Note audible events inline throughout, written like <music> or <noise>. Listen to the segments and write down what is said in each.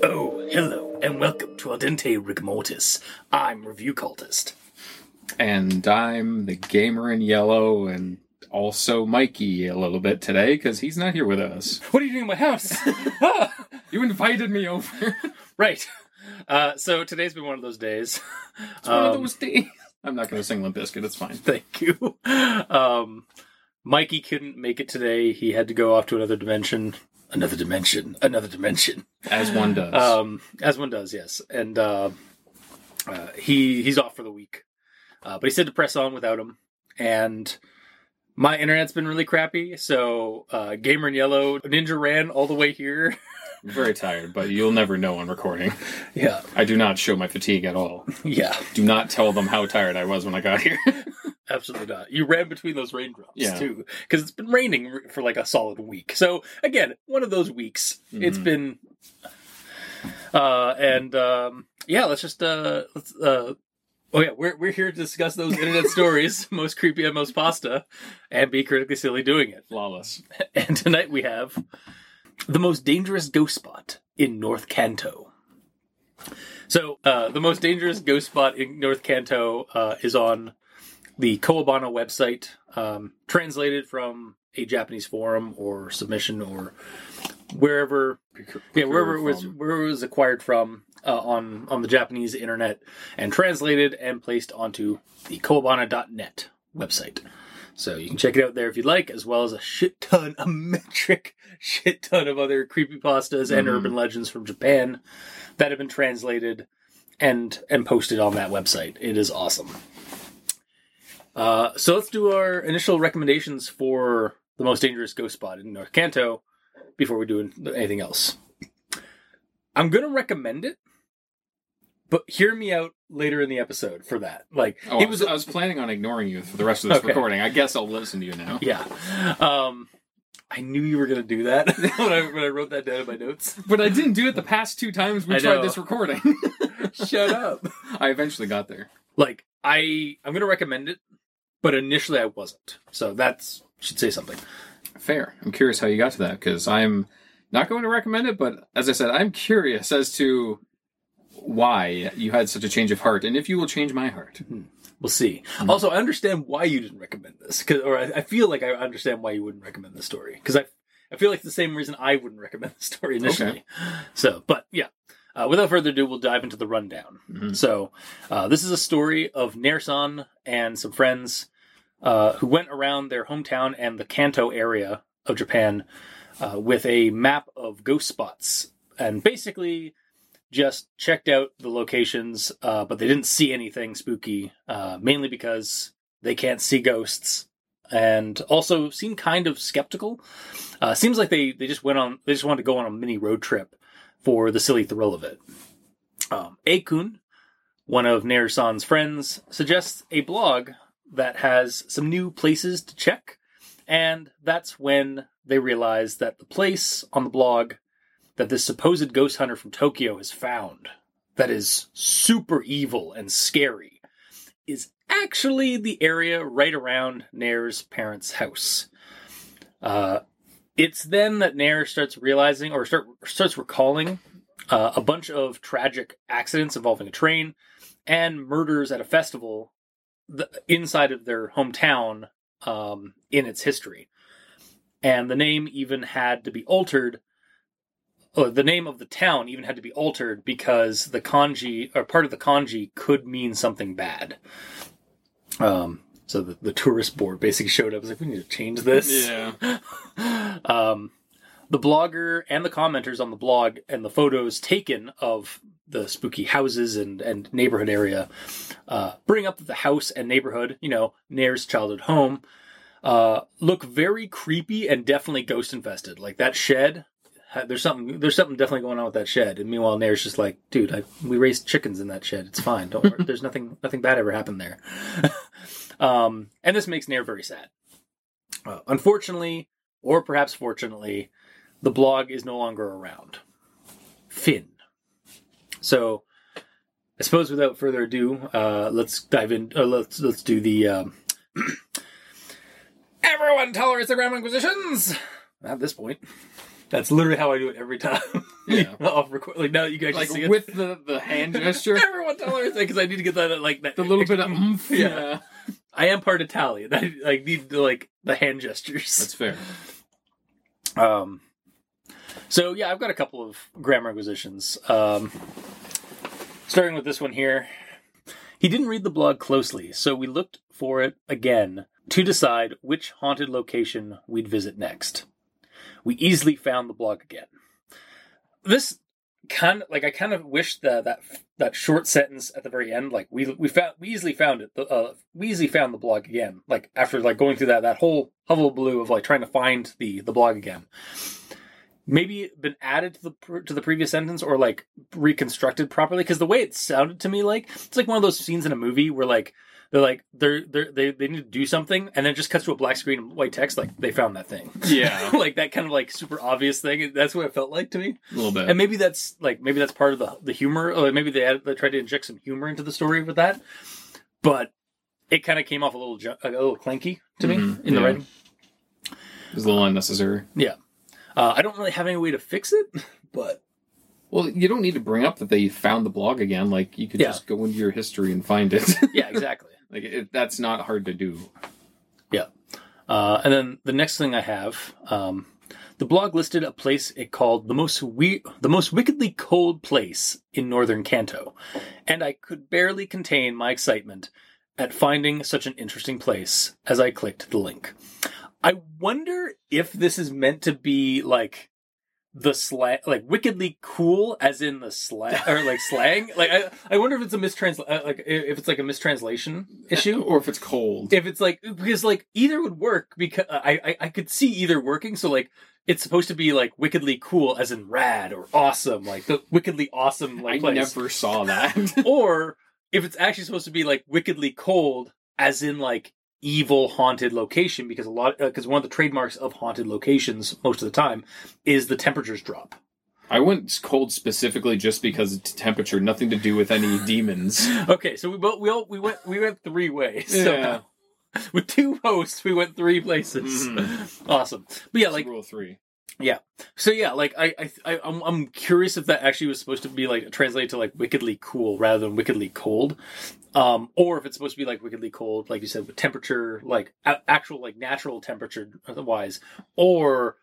Oh, hello, and welcome to Al Dente Mortis. I'm Review Cultist. And I'm the gamer in yellow and also Mikey a little bit today because he's not here with us. <laughs> What are you doing in my house? <laughs> Ah, You invited me over. <laughs> right. Uh, so today's been one of those days. It's one of Um, those days. I'm not going to sing Limp Bizkit. It's fine. Thank you. Um, Mikey couldn't make it today. He had to go off to another dimension. Another dimension. Another dimension. As one does. Um, as one does, yes. And uh, uh, he he's off for the week. Uh, but he said to press on without him. And my internet's been really crappy. So uh, Gamer in Yellow Ninja ran all the way here. I'm <laughs> very tired, but you'll never know on recording. yeah, I do not show my fatigue at all. yeah, Do not tell them how tired I was when I got here. <laughs> absolutely not. You ran between those raindrops Yeah. too, because it's been raining for like a solid week. So again, one of those weeks. It's Mhm. been, uh, and um, yeah, let's just uh, let's uh. Oh yeah, we're we're here to discuss those internet <laughs> stories, most creepy and most pasta, and be critically silly doing it. Flawless. <laughs> And tonight we have the most dangerous ghost spot in North Kanto. So, uh, the most dangerous ghost spot in North Kanto uh, is on the Kowabana website, um, translated from a Japanese forum or submission or wherever, yeah, wherever it was, wherever it was acquired from uh, on on the Japanese internet, and translated and placed onto the Kowabana.net website. So you can check it out there if you'd like, as well as a shit ton, a <laughs> metric shit ton of other creepypastas and Mhm. urban legends from Japan that have been translated and and posted on that website. It is awesome. Uh, so let's do our initial recommendations for the most dangerous ghost spot in North Kanto before we do anything else. I'm gonna recommend it, but hear me out later in the episode for that. Like Oh, it I was, was I was planning on ignoring you for the rest of this Okay. recording. I guess I'll listen to you now. Yeah. Um, I knew you were going to do that <laughs> when, I, when I wrote that down in my notes. But I didn't do it the past two times we I tried know. this recording. <laughs> Shut up. I eventually got there. Like, I, I'm going to recommend it, but initially I wasn't. So that's, should say something. Fair. I'm curious how you got to that because I'm not going to recommend it, but as I said, I'm curious as to why you had such a change of heart and if you will change my heart. We'll see. Also, I understand why you didn't recommend this, 'cause- or I, I feel like I understand why you wouldn't recommend this story. Because I, I feel like the same reason I wouldn't recommend the story initially. So, but yeah. Uh, without further ado, we'll dive into the rundown. Mhm. So, uh, this is a story of Nair-san and some friends uh, who went around their hometown and the Kanto area of Japan uh, with a map of ghost spots, and basically just checked out the locations, uh, but they didn't see anything spooky, uh, mainly because they can't see ghosts, and also seem kind of skeptical. Uh, seems like they they just went on they just wanted to go on a mini road trip for the silly thrill of it. Um, Akun, one of Nair-san's friends, suggests a blog that has some new places to check, and that's when they realize that the place on the blog that this supposed ghost hunter from Tokyo has found, that is super evil and scary, is actually the area right around Nair's parents' house. Uh, it's then that Nair starts realizing or start, starts recalling uh, a bunch of tragic accidents involving a train and murders at a festival the, inside of their hometown um, in its history. And the name even had to be altered. Oh, the name of the town even had to be altered because the kanji or part of the kanji could mean something bad. Um, so the, the tourist board basically showed up. Was like, we need to change this Yeah. <laughs> um, the blogger and the commenters on the blog and the photos taken of the spooky houses and, and neighborhood area uh, bring up the house and neighborhood, you know, Nair's childhood home, uh, look very creepy and definitely ghost infested. Like that shed, there's something there's something definitely going on with that shed. And meanwhile, Nair's just like, dude, I, we raised chickens in that shed. It's fine. Don't worry. <laughs> There's nothing nothing bad ever happened there. <laughs> um, and this makes Nair very sad. Uh, unfortunately, or perhaps fortunately, the blog is no longer around. Finn. So, I suppose without further ado, uh, let's dive in. Uh, let's let's do the. Um, <clears throat> Everyone tolerates the Grand Inquisitions. At this point, that's literally how I do it every time. <laughs> Yeah. <laughs> Off record, like now that you guys Like see it. with the, the hand <laughs> gesture, Everyone tolerates it because I need to get that like that the little bit of oomph. Yeah. Yeah. I am part Italian. I like need to, like the hand gestures. That's fair. Um, so yeah, I've got a couple of grammar inquisitions. Um, starting with this one here. He didn't read the blog closely, so we looked for it again to decide which haunted location we'd visit next. We easily found the blog again. This kind of like I kind of wish that that that short sentence at the very end, like we we found we easily found it. Uh, we easily found the blog again. Like after like going through that that whole hullabaloo of like trying to find the the blog again. Maybe been added to the to the previous sentence or like reconstructed properly because the way it sounded to me like it's like one of those scenes in a movie where like they're like they're, they're they they need to do something and then it just cuts to a black screen and white text like they found that thing Yeah. <laughs> like that kind of like super obvious thing that's what it felt like to me A little bit. and maybe that's like maybe that's part of the the humor. Or maybe they added, they tried to inject some humor into the story with that, but it kind of came off a little ju- a little clanky to me Mhm, in the yeah. writing. It was a little unnecessary. Yeah uh, I don't really have any way to fix it, <laughs> but Well, you don't need to bring up that they found the blog again. Like you could Yeah. just go into your history and find it. <laughs> yeah, exactly. Like it, that's not hard to do. Uh, and then the next thing I have, um, the blog listed a place it called the most we- the most wickedly cold place in northern Kanto, and I could barely contain my excitement at finding such an interesting place as I clicked the link. I wonder if this is meant to be like the slang, like wickedly cool, as in the slang <laughs> or like slang. Like I, I wonder if it's a mistranslation, uh, like if it's like a mistranslation uh, issue or if it's cold. if it's like because like either would work because uh, I, I I could see either working. So like it's supposed to be like wickedly cool, as in rad or awesome, like the wickedly awesome like I place. never saw that. <laughs> or if it's actually supposed to be like wickedly cold, as in like evil haunted location, because a lot because one of the trademarks of haunted locations most of the time is the temperatures drop. I went cold specifically just because of temperature, nothing to do with any <laughs> demons. Okay, so we both we all we went we went three ways. <laughs> Yeah. somehow. <laughs> With two hosts, we went three places. Mhm. Awesome, but yeah, Like like rule three. Yeah. So yeah, like I, I, I I'm, I'm curious if that actually was supposed to be like translated to like wickedly cool rather than wickedly cold, um, or if it's supposed to be like wickedly cold, like you said, with temperature, like a- actual like natural temperature wise, or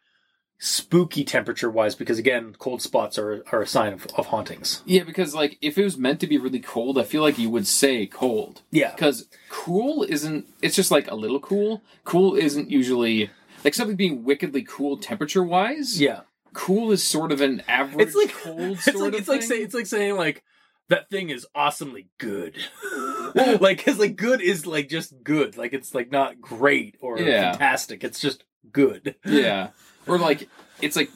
spooky temperature wise, because again, cold spots are are a sign of, of hauntings. Yeah, because like if it was meant to be really cold, I feel like you would say cold. Yeah, Because cool isn't. It's just like a little cool. Cool isn't usually like something being wickedly cool temperature wise. yeah. Cool is sort of an average It's like cold <laughs> It's like of it's like say, it's like saying like that thing is awesomely good. <laughs> <laughs> like cuz like good is like just good. Like it's like not great or Yeah. fantastic. It's just good. yeah, or like it's like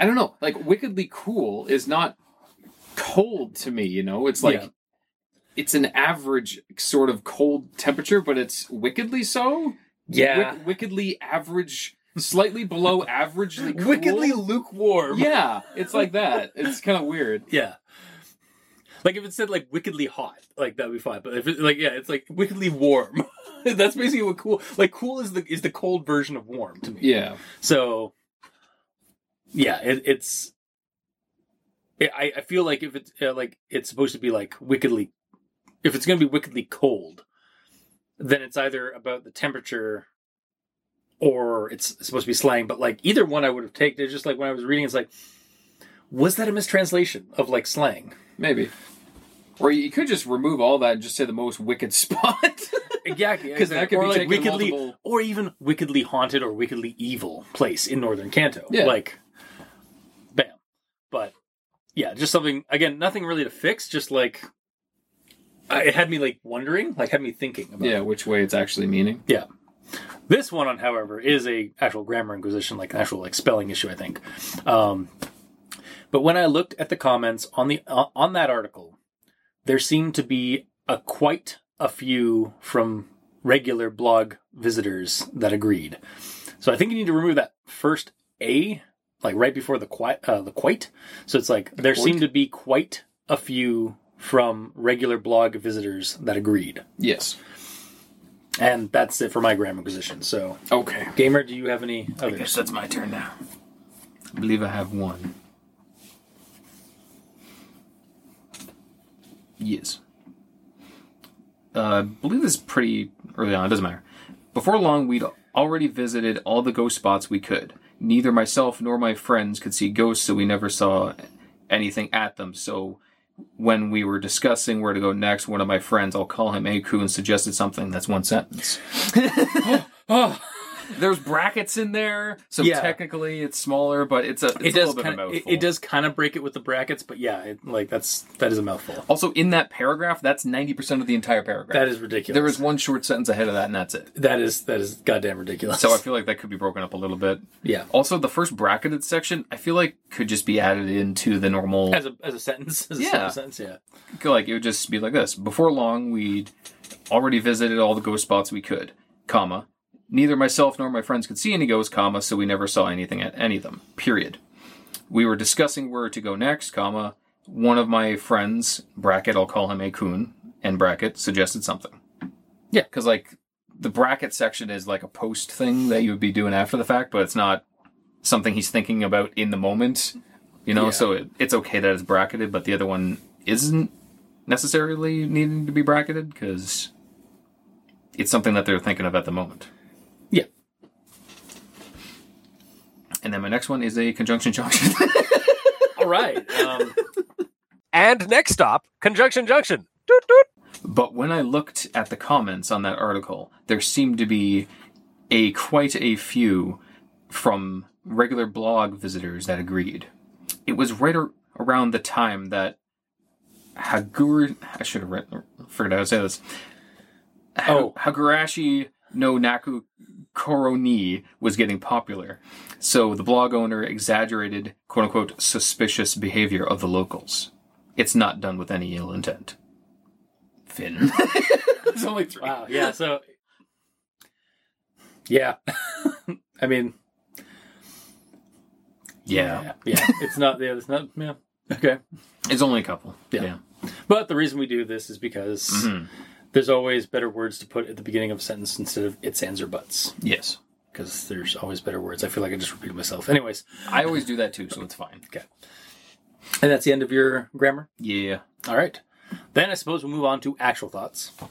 I don't know. Like wickedly cool is not cold to me. You know, it's like. Yeah. It's an average sort of cold temperature, but it's wickedly so. Yeah. Wick- wickedly average, slightly below averagely <laughs> cool. Wickedly lukewarm. Yeah, it's like <laughs> that. It's kind of weird. Yeah. Like if it said like wickedly hot, like that would be fine. But if it like yeah, it's like wickedly warm. <laughs> That's basically what cool like cool is the is the cold version of warm to me. Yeah. So, yeah, it, it's. It, I I feel like if it's uh, like it's supposed to be like wickedly, if it's going to be wickedly cold, then it's either about the temperature, or it's supposed to be slang. But like either one, I would have taken. It's just like when I was reading, it's like, was that a mistranslation of like slang? Maybe. Or you could just remove all that and just say the most wicked <laughs> spot. exactly. Because that could or be like wickedly, multiple- or even wickedly haunted or wickedly evil place in northern Kanto. Yeah. Like, bam. But yeah, just something again, nothing really to fix. Just like I- it had me like wondering, like had me thinking about. yeah, which way it's actually meaning. This one, on however, is a actual grammar inquisition, like an actual like spelling issue, I think. Um, but when I looked at the comments on the uh, on that article, there seemed to be a quite a few from regular blog visitors that agreed. So I think you need to remove that first A, like right before the quite, uh, the quite. So it's like there quite? seemed to be quite a few from regular blog visitors that agreed, Yes. And that's it for my grammar position. So, Okay. gamer, do you have any I others? guess that's my turn now. I believe I have one. Yes. Uh, I believe this is pretty early on. It doesn't matter. Before long, we'd already visited all the ghost spots we could. Neither myself nor my friends could see ghosts, so we never saw anything at them. So when we were discussing where to go next, one of my friends, I'll call him Akun, suggested something that's one sentence. <laughs> Oh, oh. There's brackets in there, so Yeah. technically it's smaller, but it's a it's it a does little kind of a it, it does kind of break it with the brackets, but yeah, it, like that's that is a mouthful. Also, in that paragraph, that's ninety percent of the entire paragraph. That is ridiculous. There is one short sentence ahead of that, and that's it. that is that is goddamn ridiculous. So I feel like that could be broken up a little bit. yeah, Also, the first bracketed section, I feel like could just be added into the normal. as a as a sentence, as a Yeah. simple sentence, yeah. like it would just be like this. Before long, we'd already visited all the ghost spots we could, comma. Neither myself nor my friends could see any ghosts, comma, so we never saw anything at any of them. Period. We were discussing where to go next, comma. One of my friends, bracket, I'll call him Akun, and bracket, suggested something. Yeah. Because, like, the bracket section is like a post thing that you would be doing after the fact, but it's not something he's thinking about in the moment. You know, Yeah. so it, it's okay that it's bracketed, but the other one isn't necessarily needing to be bracketed because it's something that they're thinking of at the moment. Yeah. And then my next one is a conjunction junction. <laughs> All right. Um, And next stop, Conjunction Junction. Doot, doot. but when I looked at the comments on that article, there seemed to be a quite a few from regular blog visitors that agreed. It was right ar- around the time that Hagur I should have written figured out how to say this. Ha- Oh. Hagurashi no Naku Koroni was getting popular. So the blog owner exaggerated quote unquote suspicious behavior of the locals. It's not done with any ill intent. Finn. <laughs> There's only three. wow. Yeah. So. Yeah. <laughs> I mean. Yeah. Yeah. It's not. Yeah. It's not. Yeah. Okay. It's only a couple. Yeah. yeah. But the reason we do this is because Mhm. There's always better words to put at the beginning of a sentence instead of its, ands, or buts. Yes. Because there's always better words. I feel like I just repeated myself. Anyways, I always do that too, so it's fine. Okay. And that's the end of your grammar. Yeah. All right. Then I suppose we'll move on to actual thoughts. Uh,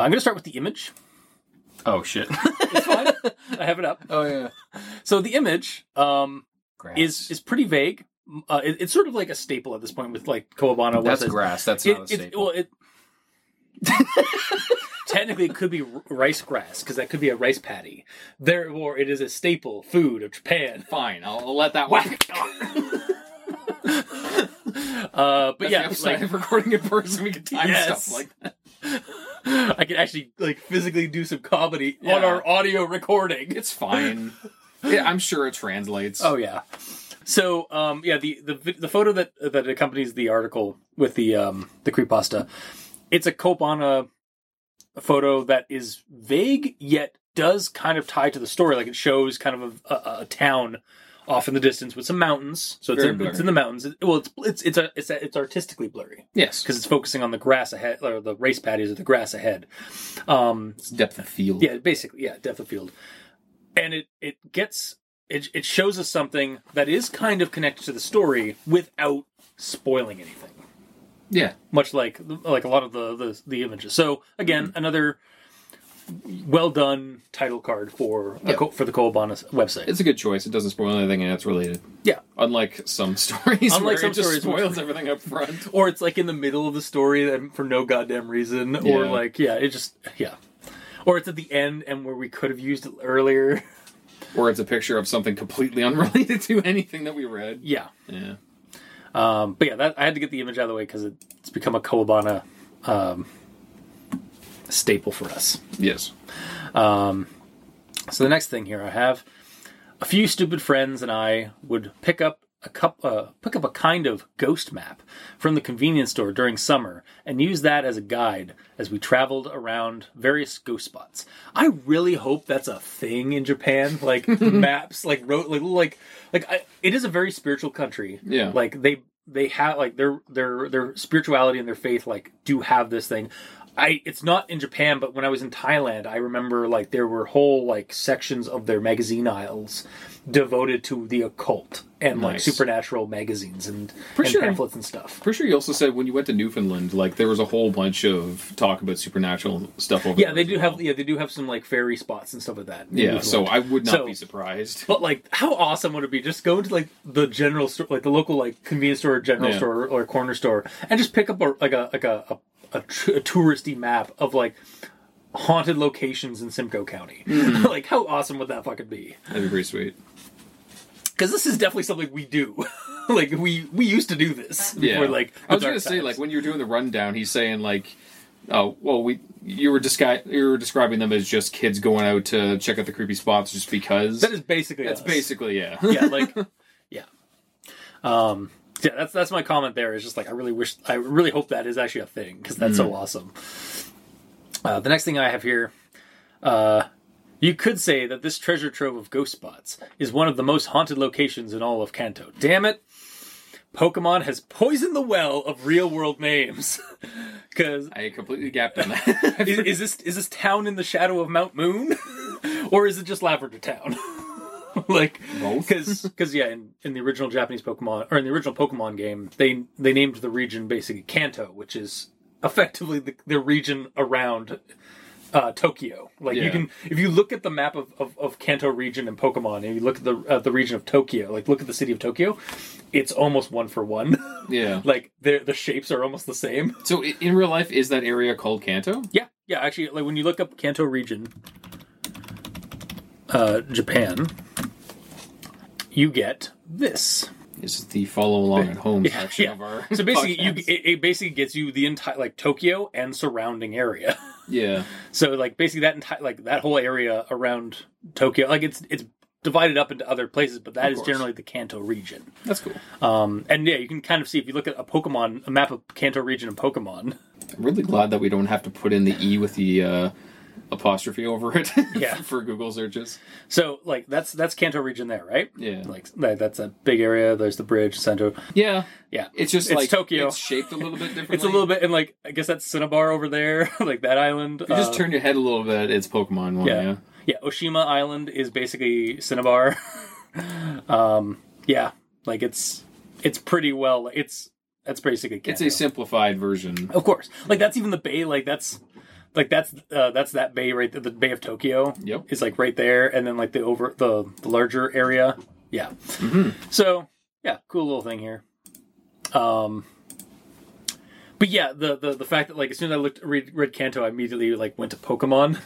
I'm going to start with the image. Oh shit. <laughs> It's fine. I have it up. oh yeah. So the image um, Grass. is is pretty vague. Uh, it- it's sort of like a staple at this point with like Kowabana. that's websites. grass. That's It, not a it, well, it <laughs> technically it could be rice grass because that could be a rice patty. Therefore, it is a staple food of Japan. Fine. I'll, I'll let that Whack. <laughs> uh, but That's yeah, the upside like, of recording in person, we can time Yes. stuff like that. <laughs> I can actually like physically do some comedy on our audio recording. It's fine. yeah, I'm sure it translates. Oh yeah. So um, yeah, the, the the photo that that accompanies the article with the um, the creepypasta, it's a Kowabana photo that is vague yet does kind of tie to the story. Like it shows kind of a, a, a town off in the distance with some mountains. So it's in, it's in the mountains. It- well, it's it's it's a, it's, a, it's artistically blurry yes, because it's focusing on the grass ahead or the race paddies of the grass ahead. Um, it's depth of field. yeah, basically, yeah, depth of field, and it it gets it it shows us something that is kind of connected to the story without spoiling anything. Yeah. Much like like a lot of the the, the images. So again, Mm-hmm. another well done title card for Yeah. co- for the Kowabana website. It's a good choice. It doesn't spoil anything, and it's related. yeah, Unlike some <laughs> stories, Unlike some stories spoils everything up front. <laughs> or it's like in the middle of the story that for no goddamn reason, or like yeah, it just yeah, or it's at the end and where we could have used it earlier. <laughs> Or it's a picture of something completely unrelated to anything that we read. Yeah. Yeah. Um, but yeah, that, I had to get the image out of the way because it's become a Kowabana um, staple for us. Yes. Um, so the next thing here I have a few stupid friends and I would pick up a cup, uh, pick up a kind of ghost map from the convenience store during summer and use that as a guide as we traveled around various ghost spots. I really hope that's a thing in Japan, like <laughs> maps, like road, like like like I, it is a very spiritual country. Yeah. like they they have like their their their spirituality and their faith like do have this thing. I it's not in Japan, but when I was in Thailand, I remember like there were whole like sections of their magazine aisles devoted to the occult and like Nice. supernatural magazines and, Pretty and sure- pamphlets and stuff. Pretty sure you also said when you went to Newfoundland, like there was a whole bunch of talk about supernatural stuff over Yeah, there they as do well. have yeah they do have some like fairy spots and stuff like that. in Yeah, so I would not So- be surprised. But like, how awesome would it be just go to like the general store, like the local like convenience store, or general Yeah. store, or corner store, and just pick up a like a like a a, a, tr- a touristy map of like haunted locations in Simcoe County. Mm-hmm. <laughs> like, how awesome would that fucking be? That'd be pretty sweet. Because this is definitely something we do. <laughs> like we we used to do this Yeah, before like I was gonna dark say, like when you were doing the rundown, he's saying like, oh, well, we you were descri- you were describing them as just kids going out to check out the creepy spots just because. that is basically that's us. basically yeah. <laughs> yeah, like yeah. Um yeah, that's that's my comment there. Is just like I really wish I really hope that is actually a thing because that's so awesome. Uh, the next thing I have here, uh, you could say that this treasure trove of ghost spots is one of the most haunted locations in all of Kanto. Damn it! Pokemon has poisoned the well of real world names. <laughs> Because I completely gapped on that. <laughs> is, is this is this town in the shadow of Mount Moon, <laughs> or is it just Lavender Town? like Both? because yeah, in, in the original Japanese Pokemon or in the original Pokemon game, they they named the region basically Kanto, which is effectively the, the region around uh, Tokyo. Like you can if you look at the map of, of, of Kanto region in Pokemon and you look at the uh, the region of Tokyo, like look at the city of Tokyo, it's almost one for one. <laughs> yeah. like the the shapes are almost the same. So in real life, is that area called Kanto? Yeah, yeah. Actually, like when you look up Kanto region, uh, Japan, you get this. Is the follow along at home Yeah, section yeah. of our. So basically, you it, it basically gets you the entire like Tokyo and surrounding area. <laughs> yeah. so like basically that entire like that whole area around Tokyo, like it's it's divided up into other places, but that Of is course. generally the Kanto region. That's cool. Um, and yeah, you can kind of see if you look at a Pokemon, a map of Kanto region in Pokemon. I'm really glad that we don't have to put in the E with the uh, apostrophe over it <laughs> Yeah. for Google searches. So like that's that's Kanto region there, right? Yeah. Like that, that's a big area. There's the bridge, Sento. Yeah. Yeah, It's just It's like Tokyo. It's shaped a little bit differently. <laughs> It's a little bit, and like I guess that's Cinnabar over there, <laughs> like that island. If you just Uh, turn your head a little bit, it's Pokemon one. yeah. Yeah. yeah, Oshima Island is basically Cinnabar. um, yeah, like it's it's pretty well. It's that's basically It's a simplified version. of course. Like that's even the bay. Like that's like that's uh, that's that bay right there. The Bay of Tokyo Yep. is like right there, and then like the over the the larger area. Yeah. hmm So yeah, cool little thing here. Um, but yeah, the the the fact that like as soon as I looked read, read Kanto, I immediately like went to Pokemon.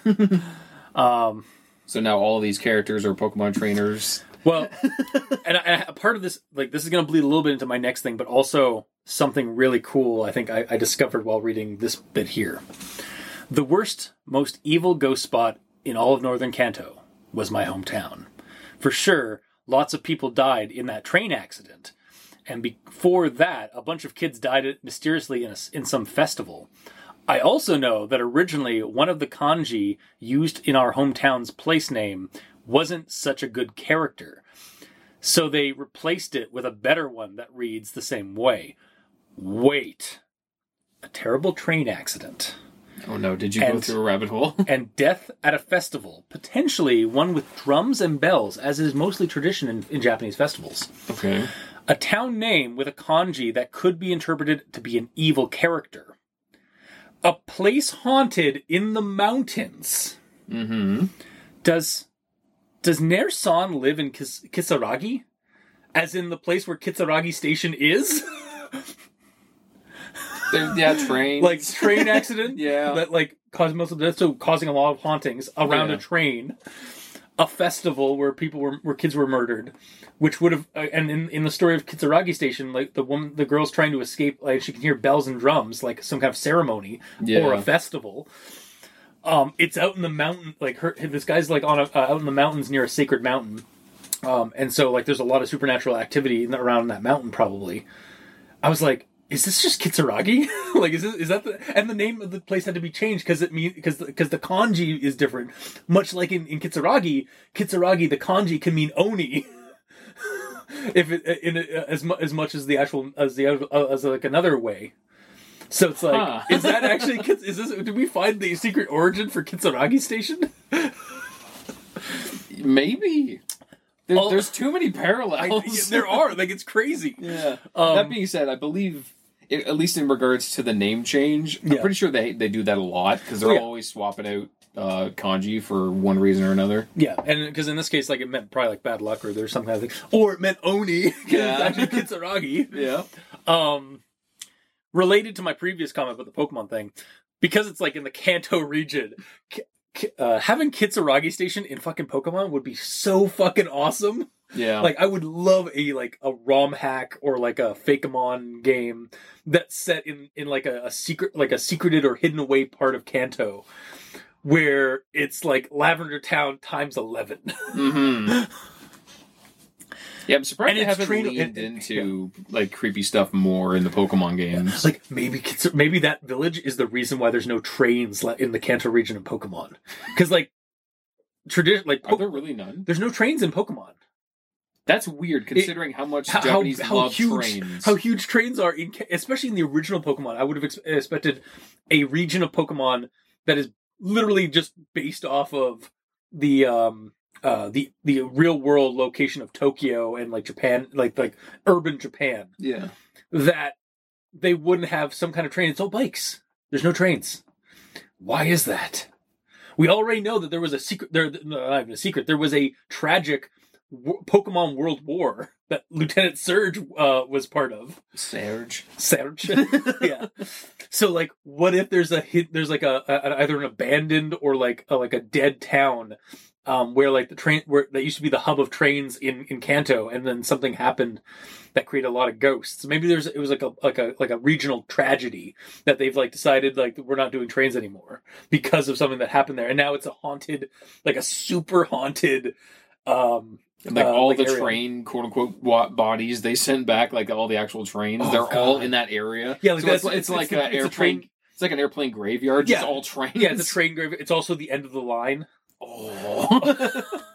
<laughs> um, So now all these characters are Pokemon trainers. well, <laughs> and, I, and a part of this like this is going to bleed a little bit into my next thing, but also something really cool. I think I, I discovered while reading this bit here. The worst, most evil ghost spot in all of Northern Kanto was my hometown. For sure, lots of people died in that train accident. And before that, a bunch of kids died mysteriously in, a, in some festival. I also know that originally one of the kanji used in our hometown's place name wasn't such a good character. So they replaced it with a better one that reads the same way. Wait. A terrible train accident Oh no! Did you go through a rabbit hole? <laughs> and death at a festival, potentially one with drums and bells, as is mostly tradition in, in Japanese festivals. okay. A town name with a kanji that could be interpreted to be an evil character. A place haunted in the mountains. Mm-hmm. Does does Nair San live in Kis- Kisaragi? As in the place where Kisaragi Station is? <laughs> Yeah, train. like train <laughs> accident? Yeah. That like caused most of that so causing a lot of hauntings around Yeah. a train. A festival where people were where kids were murdered, which would have uh, and in, in the story of Kitsuragi Station, like the woman the girl's trying to escape, like she can hear bells and drums, like some kind of ceremony Yeah. or a festival. Um, it's out in the mountain, like her. This guy's like on a uh, out in the mountains near a sacred mountain, Um, and so like there's a lot of supernatural activity around that mountain probably. I was like, is this just Kitsuragi? <laughs> like is this, is that the and the name of the place had to be changed because it mean because because the, kanji is different. Much like in, in Kitsuragi, Kitsuragi the kanji can mean oni. <laughs> if it in as much as much as the actual as the uh, as like another way. So it's like, Huh. is that actually? Is this? Did we find the secret origin for Kitsuragi Station? <laughs> Maybe. There, Oh. there's too many I, parallels. there are like it's crazy. Yeah. Um, that being said, I believe, i at least in regards to the name change, I'm Yeah. pretty sure they they do that a lot because they're Oh, yeah. always swapping out uh, kanji for one reason or another. Yeah, and because in this case, like it meant probably like bad luck or there's some kind of thing, or it meant oni. 'cause <laughs> Yeah. <laughs> it's actually Kitsuragi. Yeah. Um, related to my previous comment about the Pokemon thing, because it's like in the Kanto region, Ki- uh, having Kitsuragi Station in fucking Pokemon would be so fucking awesome. Yeah. Like I would love a like a ROM hack or like a Fakemon game that's set in in like a, a secret like a secreted or hidden away part of Kanto. Where it's like Lavender Town times eleven. hmm Yeah, I'm surprised And they haven't trained- leaned it- it- into like creepy stuff more in the Pokemon games. like maybe maybe that village is the reason why there's no trains in the Kanto region of Pokemon. Because like tradition, like Are there really none? there's no trains in Pokemon. That's weird considering how much How, how, Japanese how love huge trains. how huge trains are in, especially in the original Pokemon. I would have ex- expected a region of Pokemon that is literally just based off of the um uh the the real world location of Tokyo and like Japan, like like urban Japan. yeah. that they wouldn't have some kind of train. It's all bikes. There's no trains. Why is that? We already know that there was a secret. There, no, not even a secret. There was a tragic w- Pokemon World War that <laughs> Lieutenant Surge uh, was part of. Serge. Surge, <laughs> yeah. So, like, what if there's a hit? There's like a, a either an abandoned or like a, like a dead town. Um, where like the train where that used to be the hub of trains in in Kanto, and then something happened that created a lot of ghosts. Maybe there's it was like a like a like a regional tragedy that they've like decided like we're not doing trains anymore because of something that happened there, and now it's a haunted like a super haunted. Um, like uh, all like the area. train quote unquote bodies they send back, like all the actual trains, Oh, they're all in that area. Yeah, like so that's- it's, it's, it's- like an airplane. train- It's like an airplane graveyard, just Yeah. all <laughs> trains. yeah, it's a train grave. It's also the end of the line, Oh. <laughs>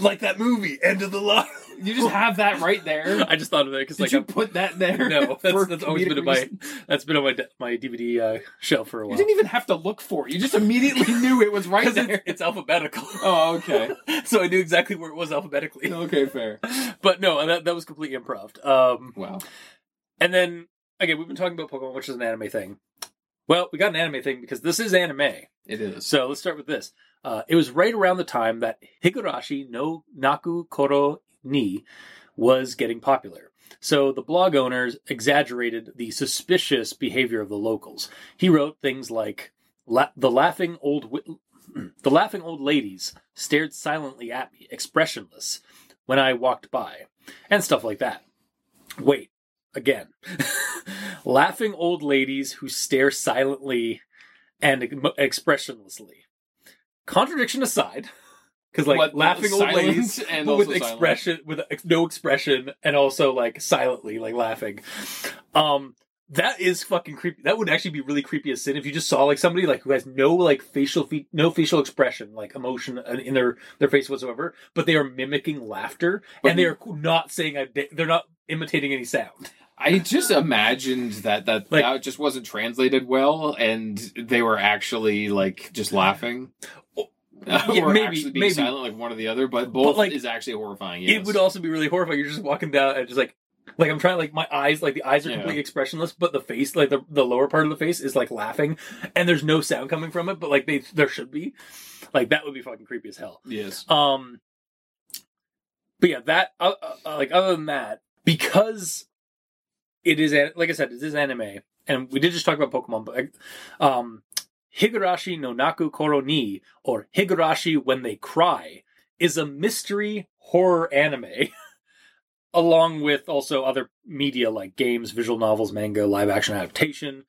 like that movie, End of the Line. you just have that right there. <laughs> I just thought of it because Did like you I'm- put that there? no, <laughs> that's, that's always been in my reasons? that's been on my my DVD uh, shelf for a while. You didn't even have to look for it. You just immediately <laughs> knew it was right there. it's, it's alphabetical. Oh, okay. so I knew exactly where it was alphabetically. Okay, fair. But no, that that was completely improv. Um, Wow. and then again, we've been talking about Pokemon, which is an anime thing. Well, we got an anime thing because this is anime. It is. So let's start with this. Uh, it was right around the time that Higurashi no Naku Koro ni was getting popular. So the blog owners exaggerated the suspicious behavior of the locals. He wrote things like La- the laughing old wi- <clears throat> the laughing old ladies stared silently at me, expressionless, when I walked by, and stuff like that. Wait, again. <laughs> laughing old ladies who stare silently and expressionlessly. Contradiction aside, because like What, laughing old ladies <laughs> and with also silent? expression, with ex- no expression, and also like silently like laughing. Um, that is fucking creepy. That would actually be really creepy as sin if you just saw like somebody like who has no like facial fe- no facial expression, like emotion in their their face whatsoever, but they are mimicking laughter But- and they are not saying a, they're not imitating any sound. I just imagined that that Like- that just wasn't translated well, and they were actually like just laughing. Oh, <laughs> or maybe- actually being maybe. silent like one or the other, but both like, is actually horrifying. Yes. It would also be really horrifying. You're just walking down and just like, like I'm trying, like my eyes, like the eyes are Yeah. completely expressionless, but the face, like the, the lower part of the face is like laughing, and there's no sound coming from it, but like they there should be, like that would be fucking creepy as hell. yes. Um, but yeah, that uh, uh, like other than that, because it is a- like I said, it is anime, and we did just talk about Pokemon, but um, Higurashi no Naku Koro ni or Higurashi when they cry is a mystery horror anime. <laughs> Along with also other media like games, visual novels, manga, live action adaptation.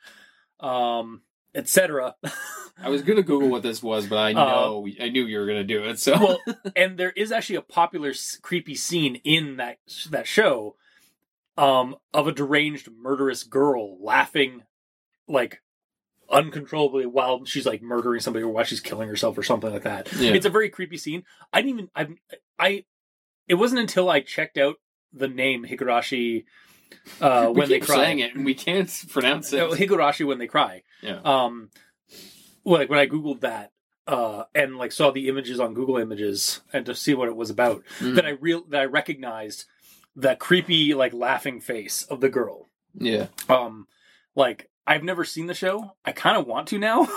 Um, etc. <laughs> I was gonna Google what this was, but I know I knew you were gonna do it. So Uh, well, <laughs> and there is actually a popular creepy scene in that that show um of a deranged murderous girl laughing like uncontrollably while she's like murdering somebody or while she's killing herself or something like that. Yeah. It's a very creepy scene. I didn't even I I it wasn't until I checked out the name Higurashi uh <laughs> when they cry. saying it and we can't <laughs> pronounce it. Higurashi when they cry. yeah. Um, like when I googled that uh, and like saw the images on Google Images and to see what it was about, Mm. that I real that I recognized that creepy like laughing face of the girl. yeah. Um, like I've never seen the show. I kind of want to now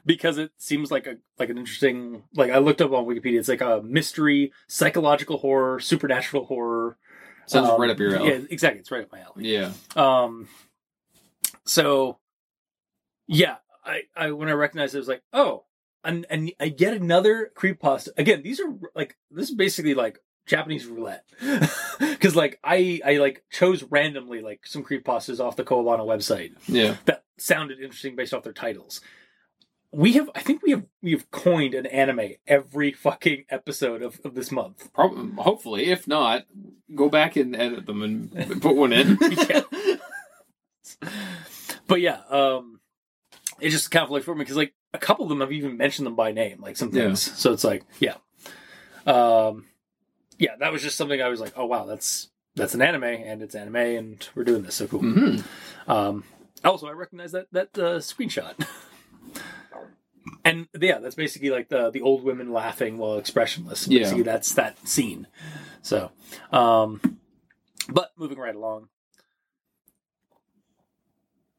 <laughs> because it seems like a like an interesting. Like I looked up on Wikipedia, it's like a mystery, psychological horror, supernatural horror. Sounds Um, right up your alley. Yeah, exactly. It's right up my alley. Yeah. Um, so yeah, I, I when I recognized it, I was like, oh, and and I get another creep creepypasta. Again, these are like this is basically like Japanese roulette <laughs> because like I I like chose randomly like some creepypastas off the Kowabana website Yeah. that sounded interesting based off their titles. We have, I think we have, we have coined an anime every fucking episode of, of this month. Probably, hopefully, if not, go back and edit them and put one in. <laughs> <laughs> Yeah. But yeah, um, it just kind of like for me because like a couple of them have even mentioned them by name, like some Yeah. things. So it's like, yeah, um, yeah, that was just something I was like, oh wow, that's that's an anime and it's anime and we're doing this so cool. hmm Um, also, I recognize that that uh, screenshot. <laughs> And yeah, that's basically like the the old women laughing while expressionless. Yeah. Basically, that's that scene. So, um, but moving right along.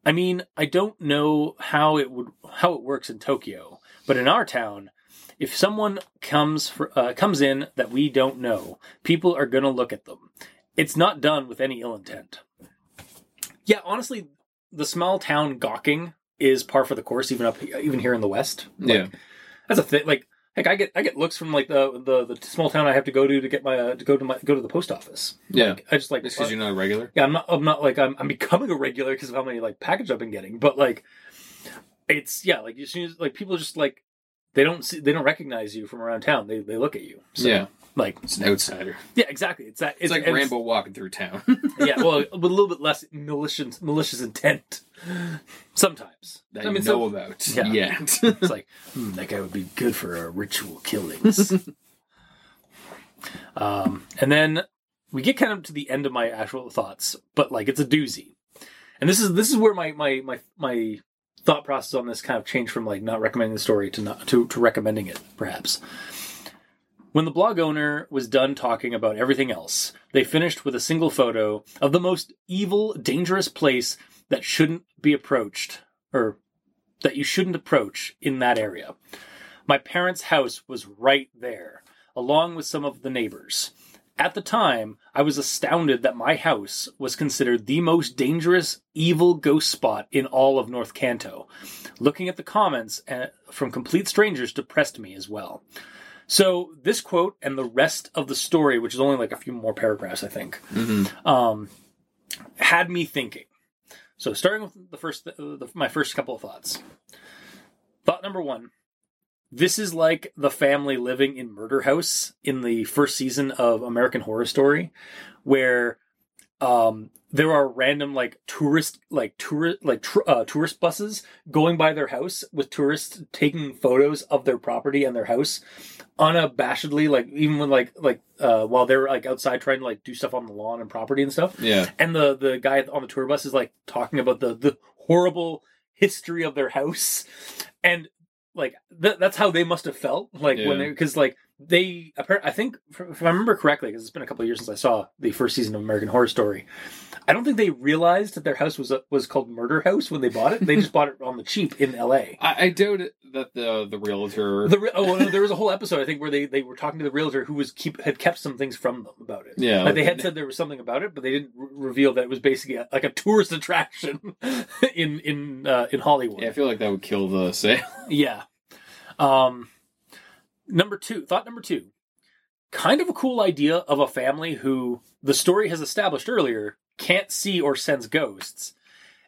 I mean, I don't know how it would how it works in Tokyo, but in our town, if someone comes for, uh, comes in that we don't know, people are gonna look at them. It's not done with any ill intent. Yeah, honestly, the small town gawking is par for the course, even up even here in the West. Like, Yeah. that's a thing. Like, heck, I get I get looks from like the the, the small town I have to go to to get my uh, to go to my go to the post office. Yeah. Like, I just like because you're not a regular. yeah, I'm not. I'm not like I'm. I'm becoming a regular because of how many like packages I've been getting. But like, it's yeah. Like as soon as like people just like they don't see they don't recognize you from around town. They they look at you. So, yeah. Like It's an outsider. yeah, exactly. It's that. It's, like and Rambo walking through town. <laughs> yeah, well, <laughs> with a little bit less malicious malicious intent. Sometimes. that I you mean, know so- about Yeah. yet. <laughs> it's like hmm, that guy would be good for uh, ritual killings. um, and then we get kind of to the end of my actual thoughts, but like it's a doozy. And this is this is where my my my my thought process on this kind of changed from like not recommending the story to not to to recommending it perhaps. When the blog owner was done talking about everything else, they finished with a single photo of the most evil, dangerous place that shouldn't be approached, or that you shouldn't approach in that area. My parents' house was right there, along with some of the neighbors. At the time, I was astounded that my house was considered the most dangerous, evil ghost spot in all of North Kanto. Looking at the comments uh, from complete strangers depressed me as well. So, this quote and the rest of the story, which is only like a few more paragraphs, I think, Mhm. um, had me thinking. So, starting with the first, uh, the, my first couple of thoughts. Thought number one: This is like the family living in Murder House in the first season of American Horror Story, where um, there are random like tourist, like tourist, like tr- uh, tourist buses going by their house with tourists taking photos of their property and their house unabashedly, like even when like like uh, while they're like outside trying to like do stuff on the lawn and property and stuff Yeah. and the the guy on the tour bus is like talking about the the horrible history of their house and like th- that's how they must have felt like when Yeah. they because like they i think if i remember correctly because it's been a couple of years since i saw the first season of american horror story i don't think they realized that their house was was called murder house when they bought it they just bought it on the cheap in la <laughs> I, I doubt that the the realtor. the, oh no, there was a whole episode I think where they, they were talking to the realtor who was keep had kept some things from them about it. Yeah, like they had said there was something about it, but they didn't re- reveal that it was basically a, like a tourist attraction <laughs> in in uh, in Hollywood. yeah, I feel like that would kill the sale. Yeah. Um, number two, thought number two, kind of a cool idea of a family who the story has established earlier can't see or sense ghosts,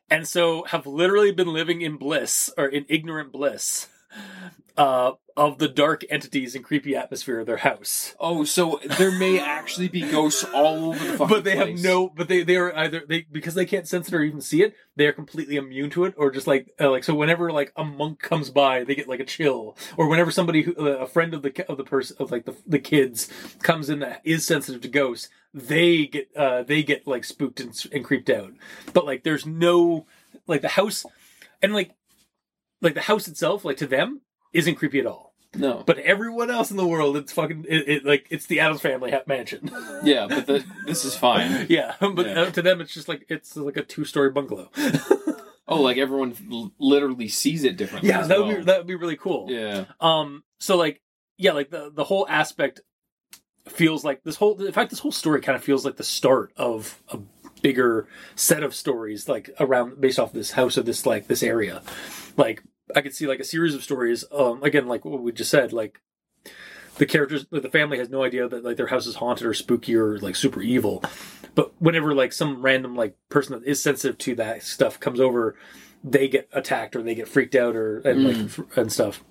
and so have literally been living in bliss or in ignorant bliss <laughs> uh, of the dark entities and creepy atmosphere of their house. Oh, so there may actually be ghosts all over the fucking But they have no, but they they are either they because they can't sense it or even see it. They are completely immune to it, or just like uh, like so. Whenever like a monk comes by, they get like a chill, or whenever somebody who uh, a friend of the of the person of like the the kids comes in that is sensitive to ghosts, they get uh they get like spooked and, and creeped out. But like there's no like the house, and like like the house itself, like to them isn't creepy at all. No. But everyone else in the world, it's fucking it, it like it's the Addams family mansion. Yeah, but the, this is fine. <laughs> yeah, but Yeah. Uh, to them, it's just like it's like a two story bungalow. <laughs> Oh, like everyone l- literally sees it differently. yeah, that would well. be that would be really cool. Yeah. Um. So like, yeah, like the the whole aspect feels like this whole. In fact, this whole story kind of feels like the start of a bigger set of stories, like around based off this house of this like this area. Like I could see like a series of stories. Um. Again, like what we just said, like. The characters, like, the family has no idea that like their house is haunted or spooky or like super evil, but whenever like some random like person that is sensitive to that stuff comes over, they get attacked or they get freaked out or and like f- and stuff.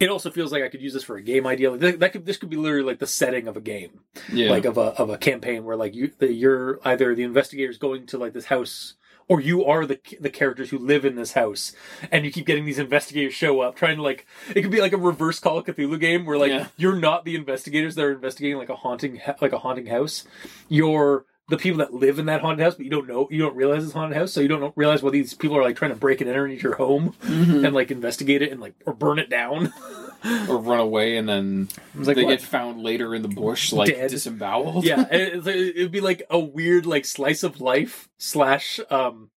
It also feels like I could use this for a game idea. Like that, that could this could be literally like the setting of a game, Yeah. like of a of a campaign where like you the, you're either the investigators going to like this house or you are the the characters who live in this house, and you keep getting these investigators show up trying to like it could be like a reverse Call of Cthulhu game where like Yeah. you're not the investigators that are investigating like a haunting like a haunting house, you're the people that live in that haunted house, but you don't know you don't realize it's a haunted house, so you don't realize what these people are like trying to break and enter into your home Mm-hmm. and like investigate it and like or burn it down. <laughs> <laughs> or run away and then like, they what? get found later in the bush, <laughs> like Dead. disemboweled. yeah, <laughs> it, it, it'd be like a weird like slice of life slash um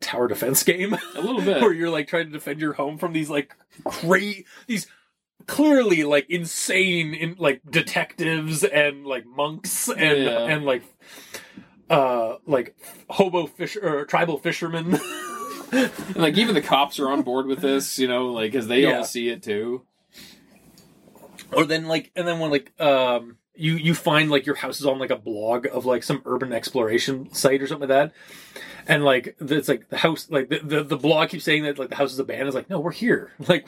tower defense game. a little bit. where you're like trying to defend your home from these like crazy these clearly like insane in like detectives and like monks and Yeah. and like uh like hobo fish or tribal fishermen And, like even the cops are on board with this, you know, like because they Yeah. all see it too. Or then like and then when like um you you find like your house is on like a blog of like some urban exploration site or something like that and like it's like the house like the, the the blog keeps saying that like the house is abandoned it's like no we're here <laughs> like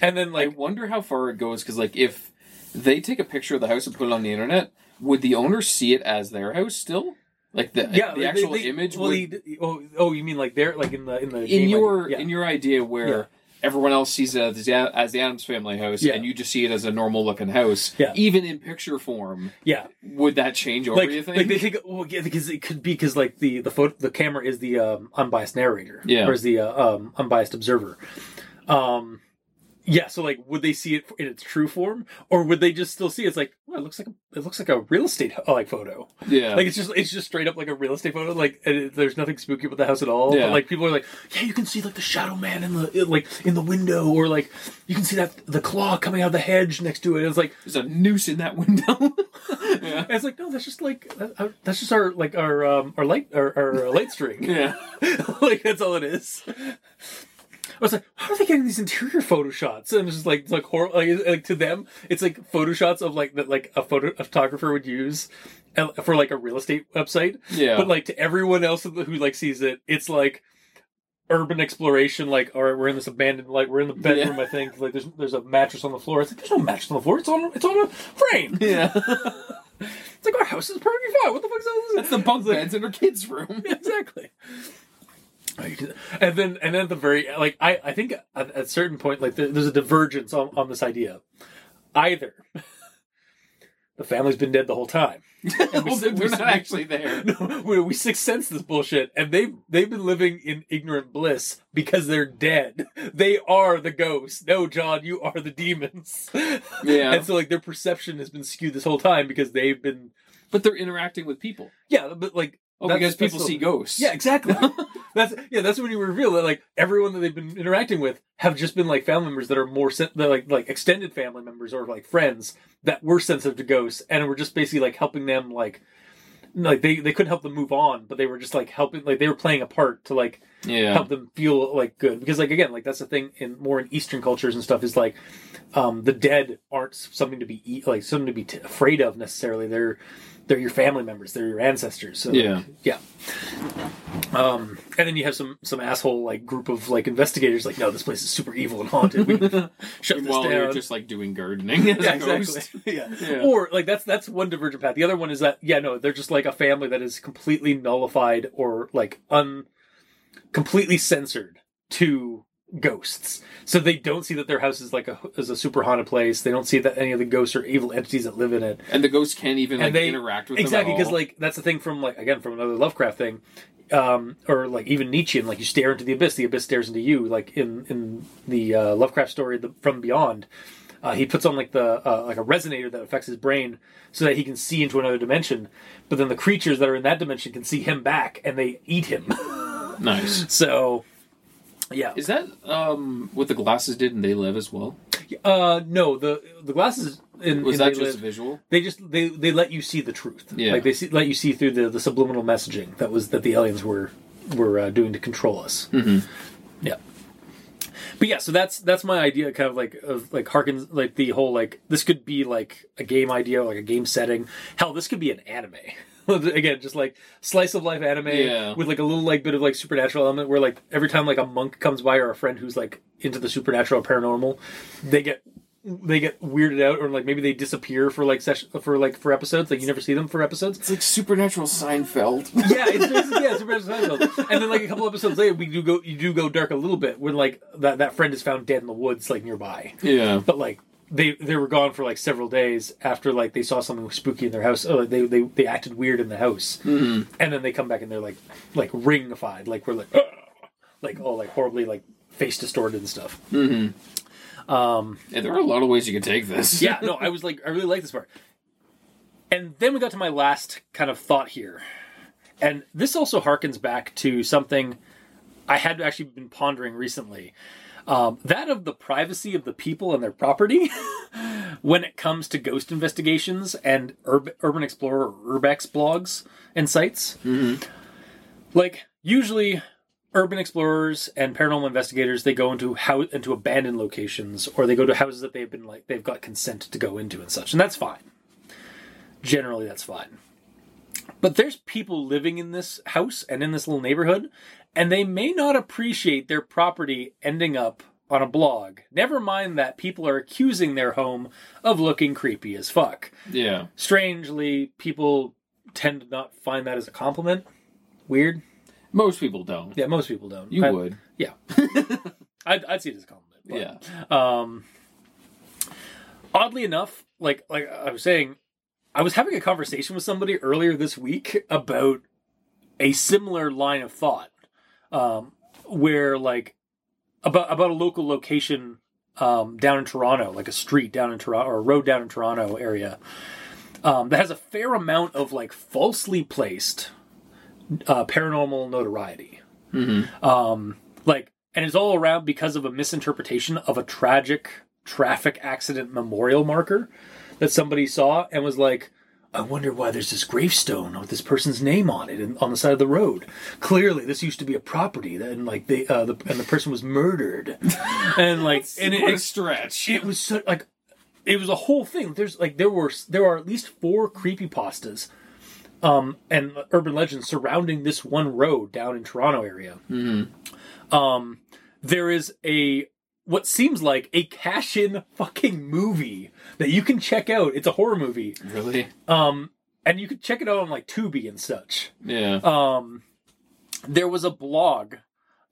and then I like wonder how far it goes because, like, if they take a picture of the house and put it on the internet, would the owner see it as their house still? Like the yeah the they- actual they- image well, would, he- oh, oh you mean like they're like in the in the in game your idea. yeah. in your idea where Yeah. Everyone else sees it as the, as the Addams family house, Yeah. and you just see it as a normal looking house, Yeah. even in picture form, yeah would that change over? like, you think? like they think well yeah because it could be because like the the photo the camera is the um, unbiased narrator Yeah. or is the uh, um, unbiased observer um yeah so like would they see it in its true form or would they just still see it? it's like well, it looks like a, it looks like a real estate uh, like photo yeah, like it's just it's just straight up like a real estate photo like it, there's nothing spooky about the house at all Yeah. but like people are like yeah you can see like the shadow man in the like in the window or like you can see that the claw coming out of the hedge next to it it's like there's a noose in that window. <laughs> yeah, and it's like no, that's just like uh, that's just our like our um our light our, our uh, light string. yeah. <laughs> like that's all it is. I was like, how are they getting these interior photo shots? And it's just like it's like horror. Like, like to them, it's like photo shots of like that like a photo a photographer would use uh, for like a real estate website. Yeah. But like to everyone else who like sees it, it's like urban exploration. Like, all right, we're in this abandoned like we're in the bedroom. I think like there's there's a mattress on the floor. It's like there's no mattress on the floor. It's on it's on a frame. yeah. <laughs> It's like our house is perfectly fine. What the fuck's all this? That's the bunk beds in her kid's room. <laughs> exactly. And then, and then at the very like, I I think at, at a certain point, like there, there's a divergence on, on this idea. Either <laughs> the family's been dead the whole time. <laughs> And we, we not actually there. <laughs> No, we, we sixth sense this bullshit, and they've they've been living in ignorant bliss because they're dead. They are the ghosts. No, John, you are the demons. Yeah. and so like their perception has been skewed this whole time because they've been But they're interacting with people. yeah, but like Oh, because people see ghosts. Yeah, exactly. That's yeah. That's when you reveal that like everyone that they've been interacting with have just been like family members that are more sen- like like extended family members or like friends that were sensitive to ghosts and were just basically like helping them like like they they couldn't help them move on, but they were just like helping like they were playing a part to like Yeah. help them feel like good because like again like that's the thing in more in Eastern cultures and stuff is like um the dead aren't something to be like something to be t- afraid of necessarily. They're they're your family members, they're your ancestors. So, Yeah. like, yeah. Um, and then you have some some asshole like group of like investigators like, no, this place is super evil and haunted. We <laughs> shut this While down. you're just like doing gardening yeah, exactly. <laughs> yeah. Yeah. Or like that's that's one divergent path. The other one is that yeah, no, they're just like a family that is completely nullified or like un completely censored to ghosts. So they don't see that their house is like a is a super haunted place. They don't see that any of the ghosts are evil entities that live in it. And the ghosts can't even And like they- interact with them. exactly because like that's the thing from like again from another Lovecraft thing, um, or like even Nietzschean, like you stare into the abyss, the abyss stares into you. Like in in the uh, Lovecraft story, the, From Beyond, uh, he puts on like the uh, like a resonator that affects his brain so that he can see into another dimension. But then the creatures that are in that dimension can see him back and they eat him. nice. <laughs> so. Yeah. Is that um what the glasses did and they live as well? Uh, no. The the glasses in Was in that They just Live- visual? they just they they let you see the truth. Yeah. Like they see, let you see through the, the subliminal messaging that was that the aliens were were uh, doing to control us. Mm-hmm. Yeah. But yeah, so that's that's my idea, kind of like of like harkens like the whole like this could be like a game idea, like a game setting. Hell, this could be an anime. <laughs> Again, just like slice of life anime Yeah. with like a little like bit of like supernatural element, where like every time like a monk comes by or a friend who's like into the supernatural or paranormal, they get they get weirded out or like maybe they disappear for like session for like for episodes. Like you never see them for episodes. It's like supernatural Seinfeld. <laughs> Yeah, it's <laughs> basically yeah, Supernatural Seinfeld. And then like a couple episodes later, we do go you do go dark a little bit when like that that friend is found dead in the woods like nearby. yeah. But like they they were gone for like several days after like they saw something spooky in their house. Oh, like, they they they acted weird in the house, Mm-hmm. and then they come back and they're like like ringified, like we're like "Ugh," <gasps> like oh like horribly like face distorted and stuff. Mm-hmm. Um, Yeah, there are a lot of ways you could take this. yeah, no, I was like, I really like this part. And then we got to my last kind of thought here. And this also harkens back to something I had actually been pondering recently. Um, that of the privacy of the people and their property <laughs> when it comes to ghost investigations and Urb- Urban Explorer or Urbex blogs and sites. Like, usually urban explorers and paranormal investigators they go into how into abandoned locations or they go to houses that they've been like they've got consent to go into and such and that's fine generally that's fine but there's people living in this house and in this little neighborhood and they may not appreciate their property ending up on a blog never mind that people are accusing their home of looking creepy as fuck Yeah. strangely people tend to not find that as a compliment weird Most people don't. yeah most people don't You I- would. yeah, <laughs> I'd, I'd see it as a compliment. but, Yeah. Um, oddly enough, like like I was saying, I was having a conversation with somebody earlier this week about a similar line of thought, um, where like about about a local location um, down in Toronto, like a street down in Toronto or a road down in Toronto area, um, that has a fair amount of like falsely placed uh, paranormal notoriety. Um, like, and it's all around because of a misinterpretation of a tragic traffic accident memorial marker that somebody saw and was like, I wonder why there's this gravestone with this person's name on it and on the side of the road. Clearly, this used to be a property, that, and like they, uh, the and the person was murdered, <laughs> and like, and it, what a it, stretch. it was so like it was a whole thing there's like there were there are at least four creepy pastas um and urban legends surrounding this one road down in toronto area um there is a what seems like a cash-in fucking movie that you can check out. It's a horror movie. Really? um and you can check it out on like tubi and such. Yeah. um there was a blog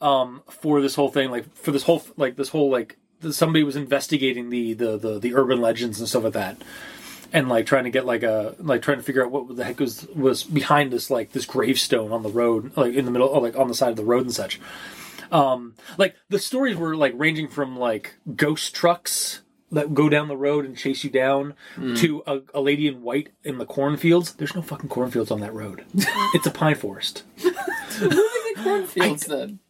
um for this whole thing like for this whole like this whole like somebody was investigating the the the, the urban legends and stuff like that. And like trying to get like a like trying to figure out what the heck was was behind this like this gravestone on the road like in the middle or like on the side of the road and such um like the stories were like ranging from like ghost trucks that go down the road and chase you down to a, a lady in white in the cornfields. There's no fucking cornfields on that road. <laughs> It's a pine forest. Who are the Cornfields then.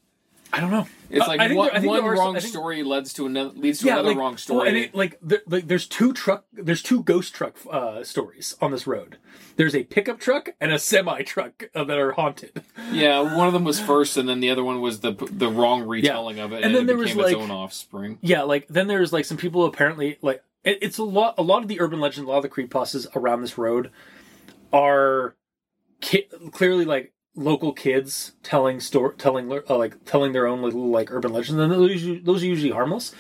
I don't know. It's Uh, like I think one, there- one are- wrong I think- story leads to another leads to Yeah, another like, wrong well, story. and it, like, there, like, there's two truck, there's two ghost truck uh, stories on this road. There's a pickup truck and a semi truck uh, that are haunted. yeah, one of them was <laughs> first, and then the other one was the the wrong retelling of it, And and, then it there was, became its like- own offspring. Yeah, like then there's like some people apparently like it, it's a lot. A lot of the urban legend, a lot of the creepypastas around this road are ki- clearly like local kids telling story, telling uh, like telling their own little like urban legends, and those usually, those are usually harmless,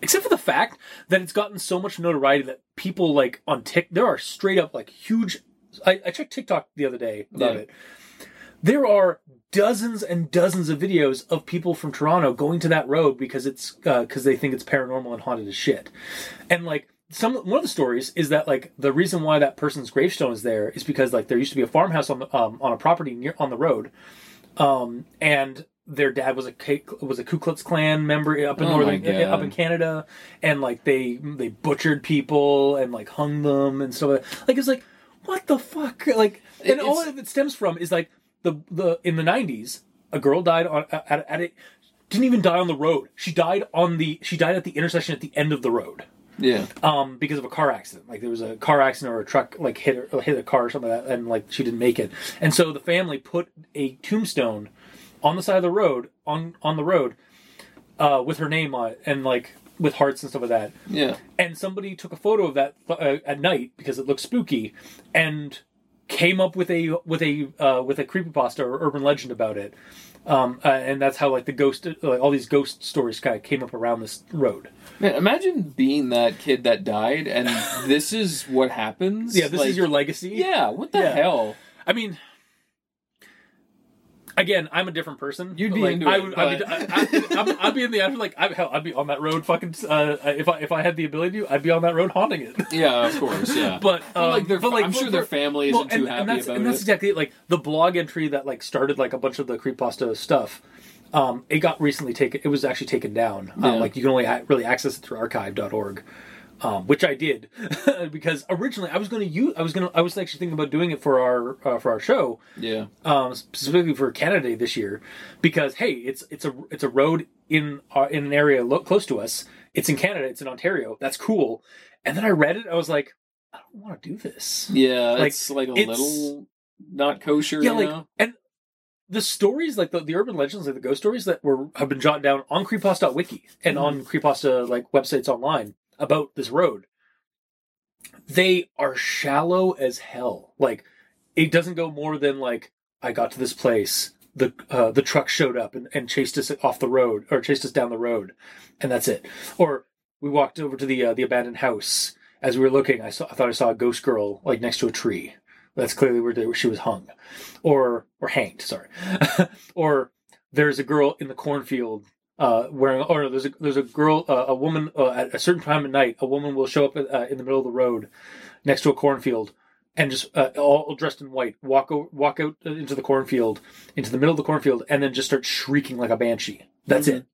except for the fact that it's gotten so much notoriety that people like on Tik there are straight up like huge. I, I checked TikTok the other day about Yeah. it. There are dozens and dozens of videos of people from Toronto going to that road because it's because they think it's paranormal and haunted as shit, and like some one of the stories is that like the reason why that person's gravestone is there is because like there used to be a farmhouse on the um, on a property near on the road, um, and their dad was a K- was a Ku Klux Klan member up in Oh northern up in Canada, and like they they butchered people and like hung them and stuff. Like, that. like it's like what the fuck like, and It- all of it stems from is like the the in the nineties a girl died on at, at it didn't even die on the road. She died on the she died at the intersection at the end of the road Yeah. um, because of a car accident. Like there was a car accident or a truck like hit her, hit a car or something like that, and like she didn't make it. And so the family put a tombstone on the side of the road on on the road uh, with her name on it, and like with hearts and stuff like that. Yeah. And somebody took a photo of that uh, at night because it looked spooky, and came up with a with a uh, with a creepypasta or urban legend about it. Um, uh, and that's how like the ghost, like, all these ghost stories kind of came up around this road. Man, imagine being that kid that died, and this is what happens. Yeah, this Like, is your legacy. Yeah. What the Yeah. hell? I mean, again, I'm a different person. You'd be like, into I it, would, I'd, be, but- I, I, I'd, I'd be in the after like I, hell, I'd be on that road. Fucking uh, if I if I had the ability to, I'd be on that road haunting it. Yeah, of course. Yeah. <laughs> But, um, like but, like, I'm sure their family isn't too and, happy and that's about and that's it. exactly it. Like the blog entry that like started like a bunch of the creepypasta stuff. Um, it got recently taken. It was actually taken down. Yeah. Um, like you can only ha- really access it through archive.org. Um, which I did <laughs> because originally I was going to use I was going to I was actually thinking about doing it for our uh, for our show Yeah. um, specifically for Canada Day this year, because hey, it's it's a it's a road in uh, in an area lo- close to us. It's in Canada. It's in Ontario. That's cool. And then I read it. I was like, I don't want to do this. Yeah. Like, it's like a it's- little not kosher. Yeah, like know? and the stories, like the, the urban legends, like the ghost stories that were have been jotted down on creepypasta.wiki and on creepypasta like websites online about this road. They are shallow as hell. Like it doesn't go more than like I got to this place. The uh, the truck showed up and, and chased us off the road or chased us down the road, and that's it. Or we walked over to the uh, the abandoned house. As we were looking, I saw I thought I saw a ghost girl like next to a tree. That's clearly where, they, where she was hung, or or hanged. Sorry, <laughs> or there's a girl in the cornfield uh, wearing, or no, there's a there's a girl, uh, a woman uh, at a certain time at night. A woman will show up uh, in the middle of the road next to a cornfield and just uh, all dressed in white walk o- walk out into the cornfield, into the middle of the cornfield, and then just start shrieking like a banshee. That's it.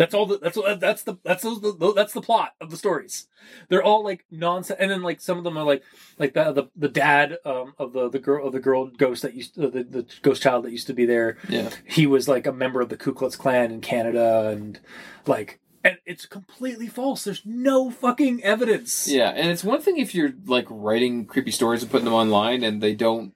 That's all. The, that's that's the that's those the, that's the plot of the stories. They're all like nonsense, and then like some of them are like like the the, the dad um, of the the girl of the girl ghost that used uh, the the ghost child that used to be there. Yeah. He was like a member of the Ku Klux Klan in Canada, and like and it's completely false. There's no fucking evidence. Yeah, and it's one thing if you're like writing creepy stories and putting them online and they don't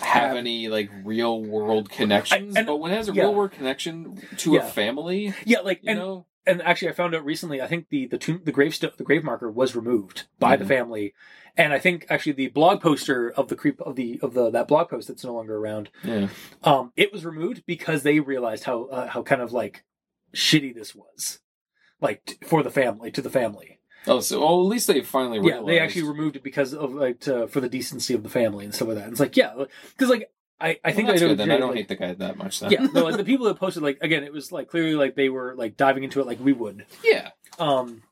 have any like real world connections. and- but when it has a yeah. real world connection to Yeah. a family, Yeah, like you and know, and actually I found out recently I think the the tomb the grave sto- the grave marker was removed by the Mhm. family and I think actually the blog poster of the creep of the of the that blog post that's no longer around yeah, um it was removed because they realized how uh, how kind of like shitty this was like t- for the family to the family oh, so well, at least they finally yeah realized. they actually removed it because of like to, for the decency of the family and stuff like that and it's like yeah because like I I Well, think that's I good. Then I don't like, hate the guy that much. Then yeah no like the <laughs> people that posted like again it was like clearly like they were like diving into it like we would yeah, um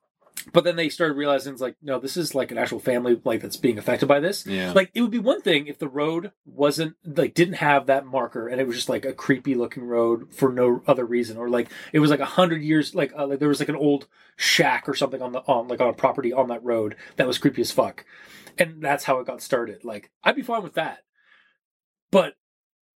but then they started realizing it's like no this is like an actual family like that's being affected by this. Yeah, like it would be one thing if the road wasn't like didn't have that marker and it was just like a creepy looking road for no other reason or like it was like a hundred years like, uh, like there was like an old shack or something on the on like on a property on that road that was creepy as fuck. And that's how it got started. Like i'd be fine with that. But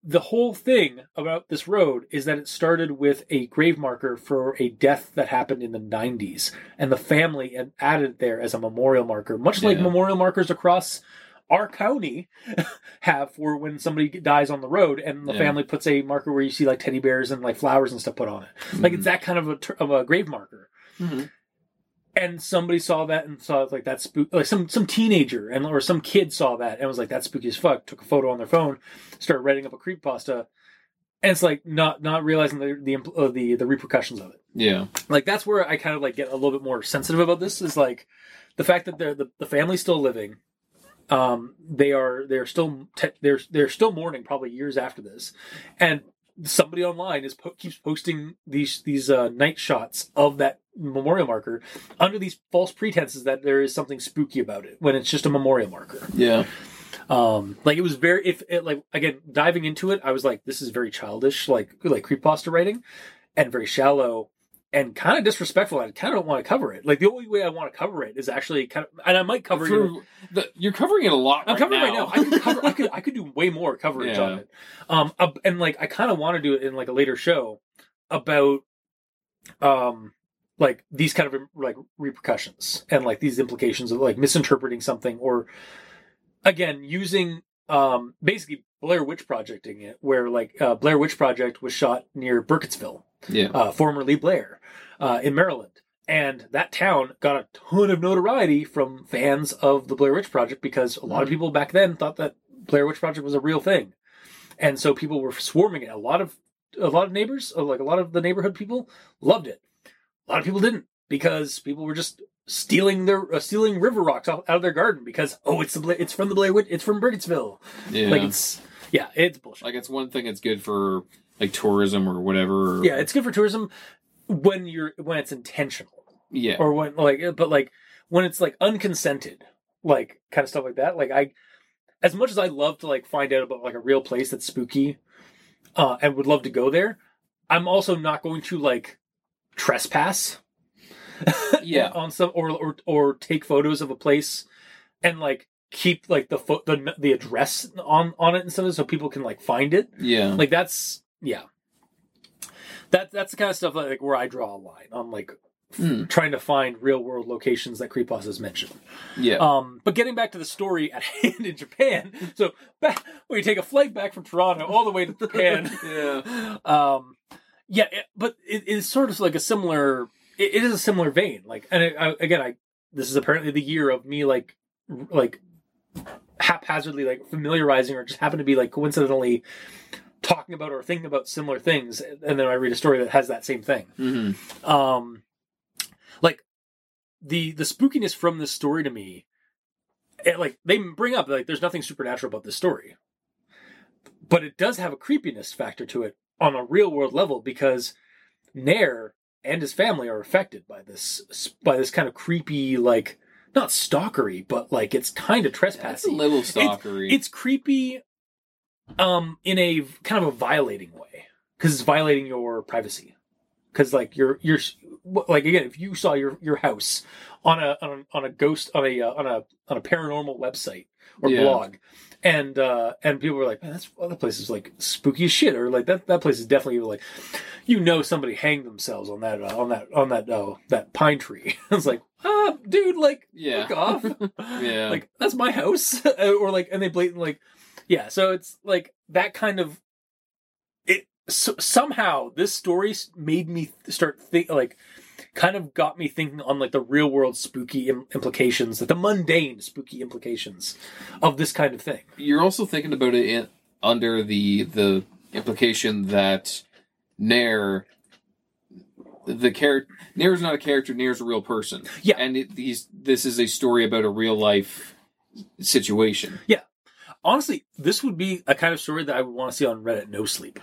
the whole thing about this road is that it started with a grave marker for a death that happened in the 90s and the family had added it there as a memorial marker much like memorial markers across our county <laughs> have for when somebody dies on the road and the Yeah. family puts a marker where you see like teddy bears and like flowers and stuff put on it like Mm-hmm. it's that kind of a, of a grave marker Mhm. And somebody saw that and saw like that spook like some some teenager and or some kid saw that and was like that's spooky as fuck took a photo on their phone started writing up a creep pasta and it's like not not realizing the the uh, the, the repercussions of it Yeah. like that's where i kind of like get a little bit more sensitive about this is like the fact that they're the, the family's still living um they are they're still te- they're they're still mourning probably years after this and somebody online is po- keeps posting these these uh, night shots of that memorial marker under these false pretenses that there is something spooky about it when it's just a memorial marker Yeah. um like it was very if it like again diving into it i was like this is very childish like like creepypasta writing and very shallow and kind of disrespectful i kind of don't want to cover it like the only way i want to cover it is actually kind of and i might cover it the- you're covering it a lot. I'm right covering now. right now. I could cover. I could. <laughs> I could do way more coverage Yeah. on it. Um, and like I kind of want to do it in like a later show about, um, like these kind of like repercussions and like these implications of like misinterpreting something or, again, using um basically Blair Witch projecting it, where like uh, Blair Witch Project was shot near Burkittsville, yeah. uh, formerly Blair, uh, in Maryland. And that town got a ton of notoriety from fans of the Blair Witch Project because a lot of people back then thought that Blair Witch Project was a real thing, and so people were swarming it. A lot of a lot of neighbors, uh, like a lot of the neighborhood people, loved it. A lot of people didn't because people were just stealing their uh, stealing river rocks out, out of their garden because oh it's the Bla- it's from the Blair Witch it's from Burkittsville yeah. like it's yeah it's bullshit. like it's one thing that's good for like tourism or whatever. Or, yeah, it's good for tourism when you're when it's intentional. yeah. or when like but like when it's like unconsented like kind of stuff like that like i as much as i love to like find out about like a real place that's spooky uh and would love to go there i'm also not going to like trespass Yeah. <laughs> on some or or or take photos of a place and like keep like the fo- the the address on on it and stuff so people can like find it yeah. like that's yeah that that's the kind of stuff like where i draw a line on like Hmm. trying to find real world locations that creepos has mentioned yeah. um but getting back to the story at <laughs> hand in japan so back we take a flight back from toronto all the way to japan <laughs> yeah. um yeah it, but it is sort of like a similar it, it is a similar vein like and I, I, again i this is apparently the year of me like like haphazardly like familiarizing or just happen to be like coincidentally talking about or thinking about similar things and then i read a story that has that same thing. Hmm um like the the spookiness from this story to me it, like they bring up like there's nothing supernatural about this story but it does have a creepiness factor to it on a real world level because nair and his family are affected by this by this kind of creepy like not stalkery but like it's kind of That's a little stalkery. it's creepy um in a kind of a violating way because it's violating your privacy because like you're you're like again if you saw your your house on a on a, on a ghost on a uh, on a on a paranormal website or Yeah. blog and uh and people were like man that's well, that place is like spooky as shit or like that that place is definitely like you know somebody hanged themselves on that uh, on that on that uh, that pine tree <laughs> it's like ah dude like yeah. fuck off <laughs> <laughs> Yeah. like that's my house or like and they blatantly like yeah so it's like that kind of it so, somehow this story made me start think like kind of got me thinking on like the real world spooky Im- implications like the mundane spooky implications of this kind of thing You're also thinking about it in, under the the implication that Nair, the character, Nair is not a character. Nair is a real person. Yeah. and it, these this is a story about a real life situation. Yeah, honestly this would be a kind of story that i would want to see on reddit no sleep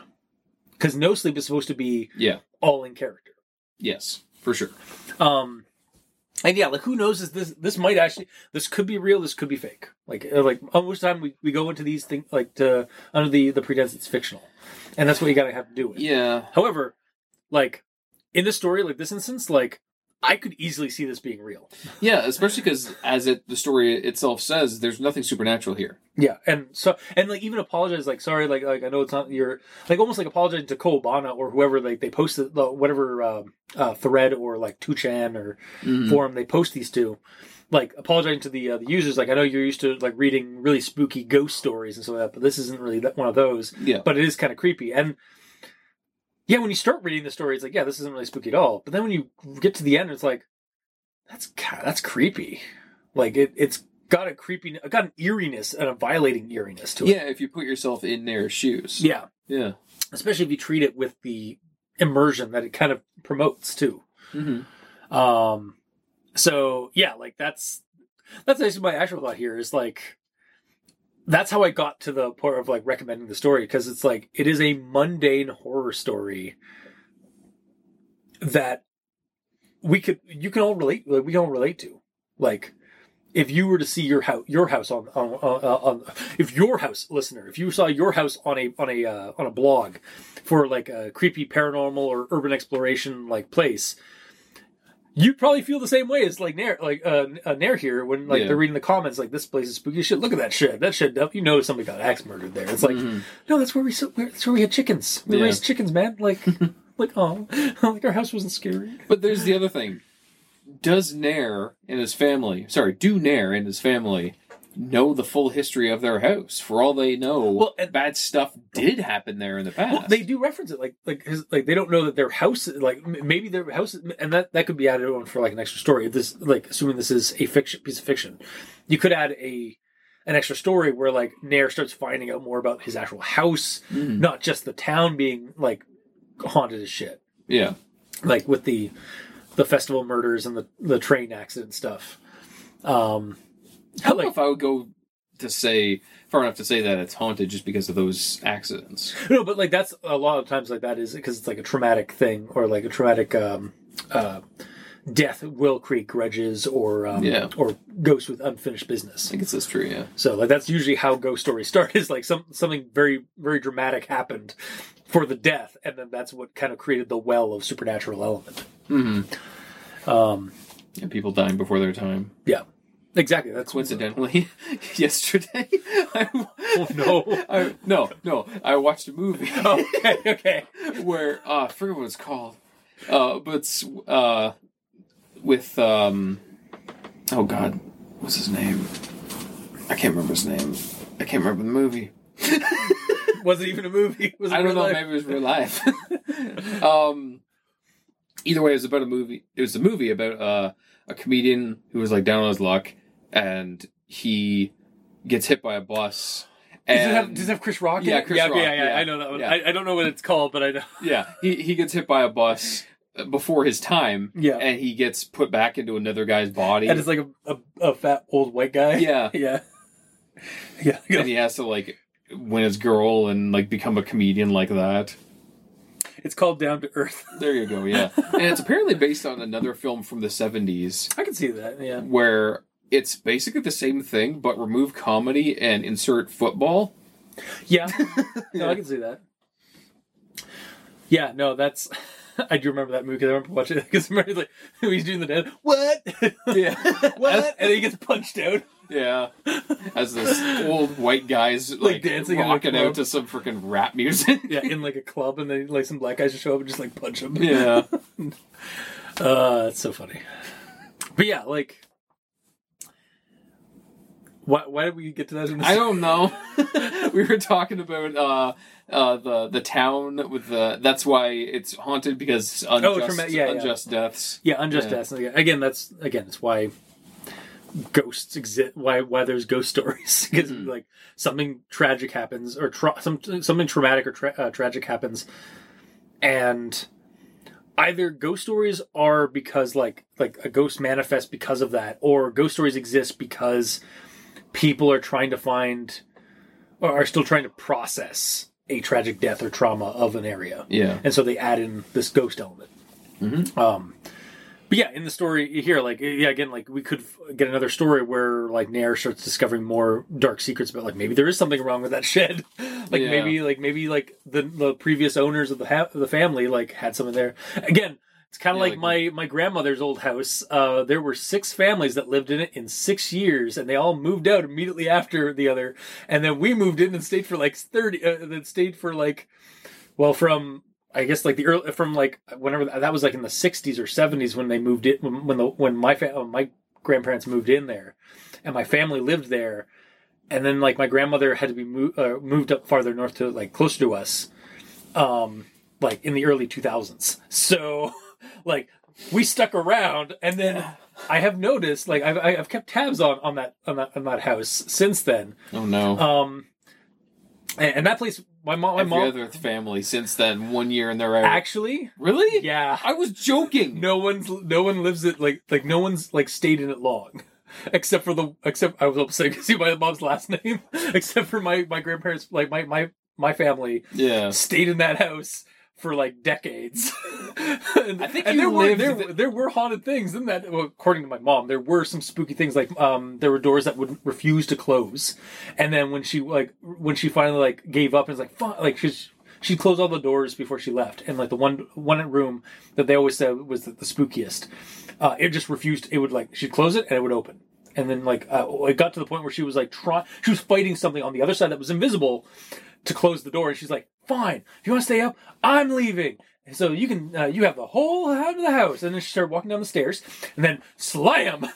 because no sleep is supposed to be Yeah. all in character Yes, for sure. Um, and yeah, like who knows? Is this this might actually this could be real? This could be fake. Like uh, like most time we, we go into these things like to under the the pretense it's fictional, and that's what you gotta have to do with. Yeah. However, like in this story, like this instance, like I could easily see this being real. Yeah, especially because as it the story itself says, there's nothing supernatural here. Yeah, and so and like even apologize, like sorry, like like I know it's not your like almost like apologizing to Kowabana or whoever like they posted the whatever um, uh, thread or like 2chan or Mhm. forum they post these to, like apologizing to the uh, the users. Like I know you're used to like reading really spooky ghost stories and so like that, but this isn't really that, one of those. Yeah. But it is kind of creepy and. Yeah, when you start reading the story, it's like, yeah, this isn't really spooky at all. But then when you get to the end, it's like, that's that's creepy. Like it, it's got a creepy, got an eeriness and a violating eeriness to it. Yeah, if you put yourself in their shoes. Yeah, Yeah. especially if you treat it with the immersion that it kind of promotes too. Mm-hmm. Um, so yeah, like that's that's actually my actual thought here is like that's how I got to the point of like recommending the story because it's like it is a mundane horror story that we could you can all relate like, we can all relate to. Like if you were to see your house your house on on, on, on if your house listener if you saw your house on a on a uh, on a blog for like a creepy paranormal or urban exploration like place you'd probably feel the same way as like Nair, like uh, uh, Nair here when like Yeah. they're reading the comments like this place is spooky shit. Look at that shit. That shit. You know somebody got axe murdered there. It's like Mhm. no, that's where we that's where we had chickens. We Yeah. raised chickens, man. Like <laughs> like oh, <laughs> like our house wasn't scary. But there's the other thing. Does Nair and his family, sorry, do Nair and his family know the full history of their house? For all they know, Well, and- bad stuff did happen there in the past. Well, they do reference it like like his, like they don't know that their house like maybe their house and that that could be added on for like an extra story. This like assuming this is a fiction piece of fiction, you could add a an extra story where like Nair starts finding out more about his actual house, Mhm. not just the town being like haunted as shit, Yeah. like with the the festival murders and the the train accident stuff. Um, I don't know if I would go to say far enough to say that it's haunted just because of those accidents. No, but like that's a lot of times like that is because it's like a traumatic thing or like a traumatic um, uh, death will create grudges or um, Yeah. or ghosts with unfinished business. I guess that's true. Yeah. So like that's usually how ghost stories start <laughs> is like some something very very dramatic happened for the death, and then that's what kind of created the well of supernatural element. hmm Um, And people dying before their time. yeah, exactly. That's Coincidentally, <laughs> yesterday, <laughs> I, Oh, no. <laughs> I, no, no, I watched a movie. okay, okay. where uh, I forget what it's called, uh, but uh, with um, oh god, what's his name? I can't remember his name. I can't remember the movie. Was it even a movie? Was it I don't know. life? Maybe it was real life. um, either way, it was about a movie. It was a movie about uh, a comedian who was like down on his luck, and he gets hit by a bus. Does it, And have, does it have Chris Rock? Yeah? Chris yeah, Rock, yeah, yeah, yeah. I know that one. Yeah. I, I don't know what it's called, but I know. <laughs> yeah, he he gets hit by a bus before his time. Yeah. and he gets put back into another guy's body. And it's like a, a, a fat old white guy. yeah, <laughs> Yeah. Yeah. and he has to like win his girl and like become a comedian like that. It's called Down to Earth. <laughs> There you go. Yeah, and it's apparently based on another film from the seventies I can see that. Yeah. where it's basically the same thing but remove comedy and insert football. Yeah. <laughs> No, I can see that. Yeah, no, that's. <laughs> I do remember that movie because I remember watching it because remember like <laughs> he's doing the dance. What? Yeah. what? And then he gets punched out. Yeah, as this old white guy's like, dancing in a rocking out to some freaking rap music. Yeah, in like a club, and then like some black guys just show up and just like punch him. yeah. Uh, it's so funny. But yeah, like, why why did we get to that? In this? I don't know. <laughs> <laughs> we were talking about uh, uh, the the town with the. That's why it's haunted because unjust, trauma- yeah, yeah. unjust deaths. Yeah, unjust Yeah. deaths. Again, that's again, it's why ghosts exist. Why why there's ghost <laughs> stories because Mhm. like something tragic happens or tra- some something traumatic or tra- uh, tragic happens, and either ghost stories are because like like a ghost manifests because of that, or ghost stories exist because people are trying to find or are still trying to process a tragic death or trauma of an area Yeah. and so they add in this ghost element. Mhm. Um, but yeah, in the story here, like yeah, again, like we could get another story where like Nair starts discovering more dark secrets about like maybe there is something wrong with that shed, <laughs> like Yeah. maybe like maybe like the the previous owners of the ha- the family like had something there. Again, it's kind of Yeah, like, like- my my grandmother's old house. Uh, there were six families that lived in it in six years, and they all moved out immediately after the other. And then we moved in and stayed for like thirty. Uh, then stayed for like, well, from I guess like the early from like whenever that was like in the '60s or '70s when they moved it when, when the when my fa- my grandparents moved in there, and my family lived there, and then like my grandmother had to be mo- uh, moved up farther north to like closer to us, um, like in the early 2000s. So <laughs> like we stuck around, and then <sighs> I have noticed, like I've I've kept tabs on on that on that on that house since then. Oh no. Um, and, and that place, my mom, my Every mom other family since then, one year and they're out. actually, really? yeah, I was joking. no one's no one lives it like like no one's like stayed in it long. Except for the except I was about <laughs> to see my mom's last <laughs> name. Except for my my grandparents like my my my family Yeah. stayed in that house for like decades. <laughs> and, I think and there were there, the- there were haunted things in that. Well, according to my mom, there were some spooky things like um there were doors that would refuse to close, and then when she like when she finally like gave up and was like "Fuck," like she's. She'd close all the doors before she left, and like the one one room that they always said was the, the spookiest, uh, it just refused. It would like she'd close it and it would open, and then like uh, it got to the point where she was like trying, she was fighting something on the other side that was invisible, to close the door, and she's like, "Fine, if you want to stay up, I'm leaving." And so you can uh, you have the whole out of the house, and then she started walking down the stairs, and then slam,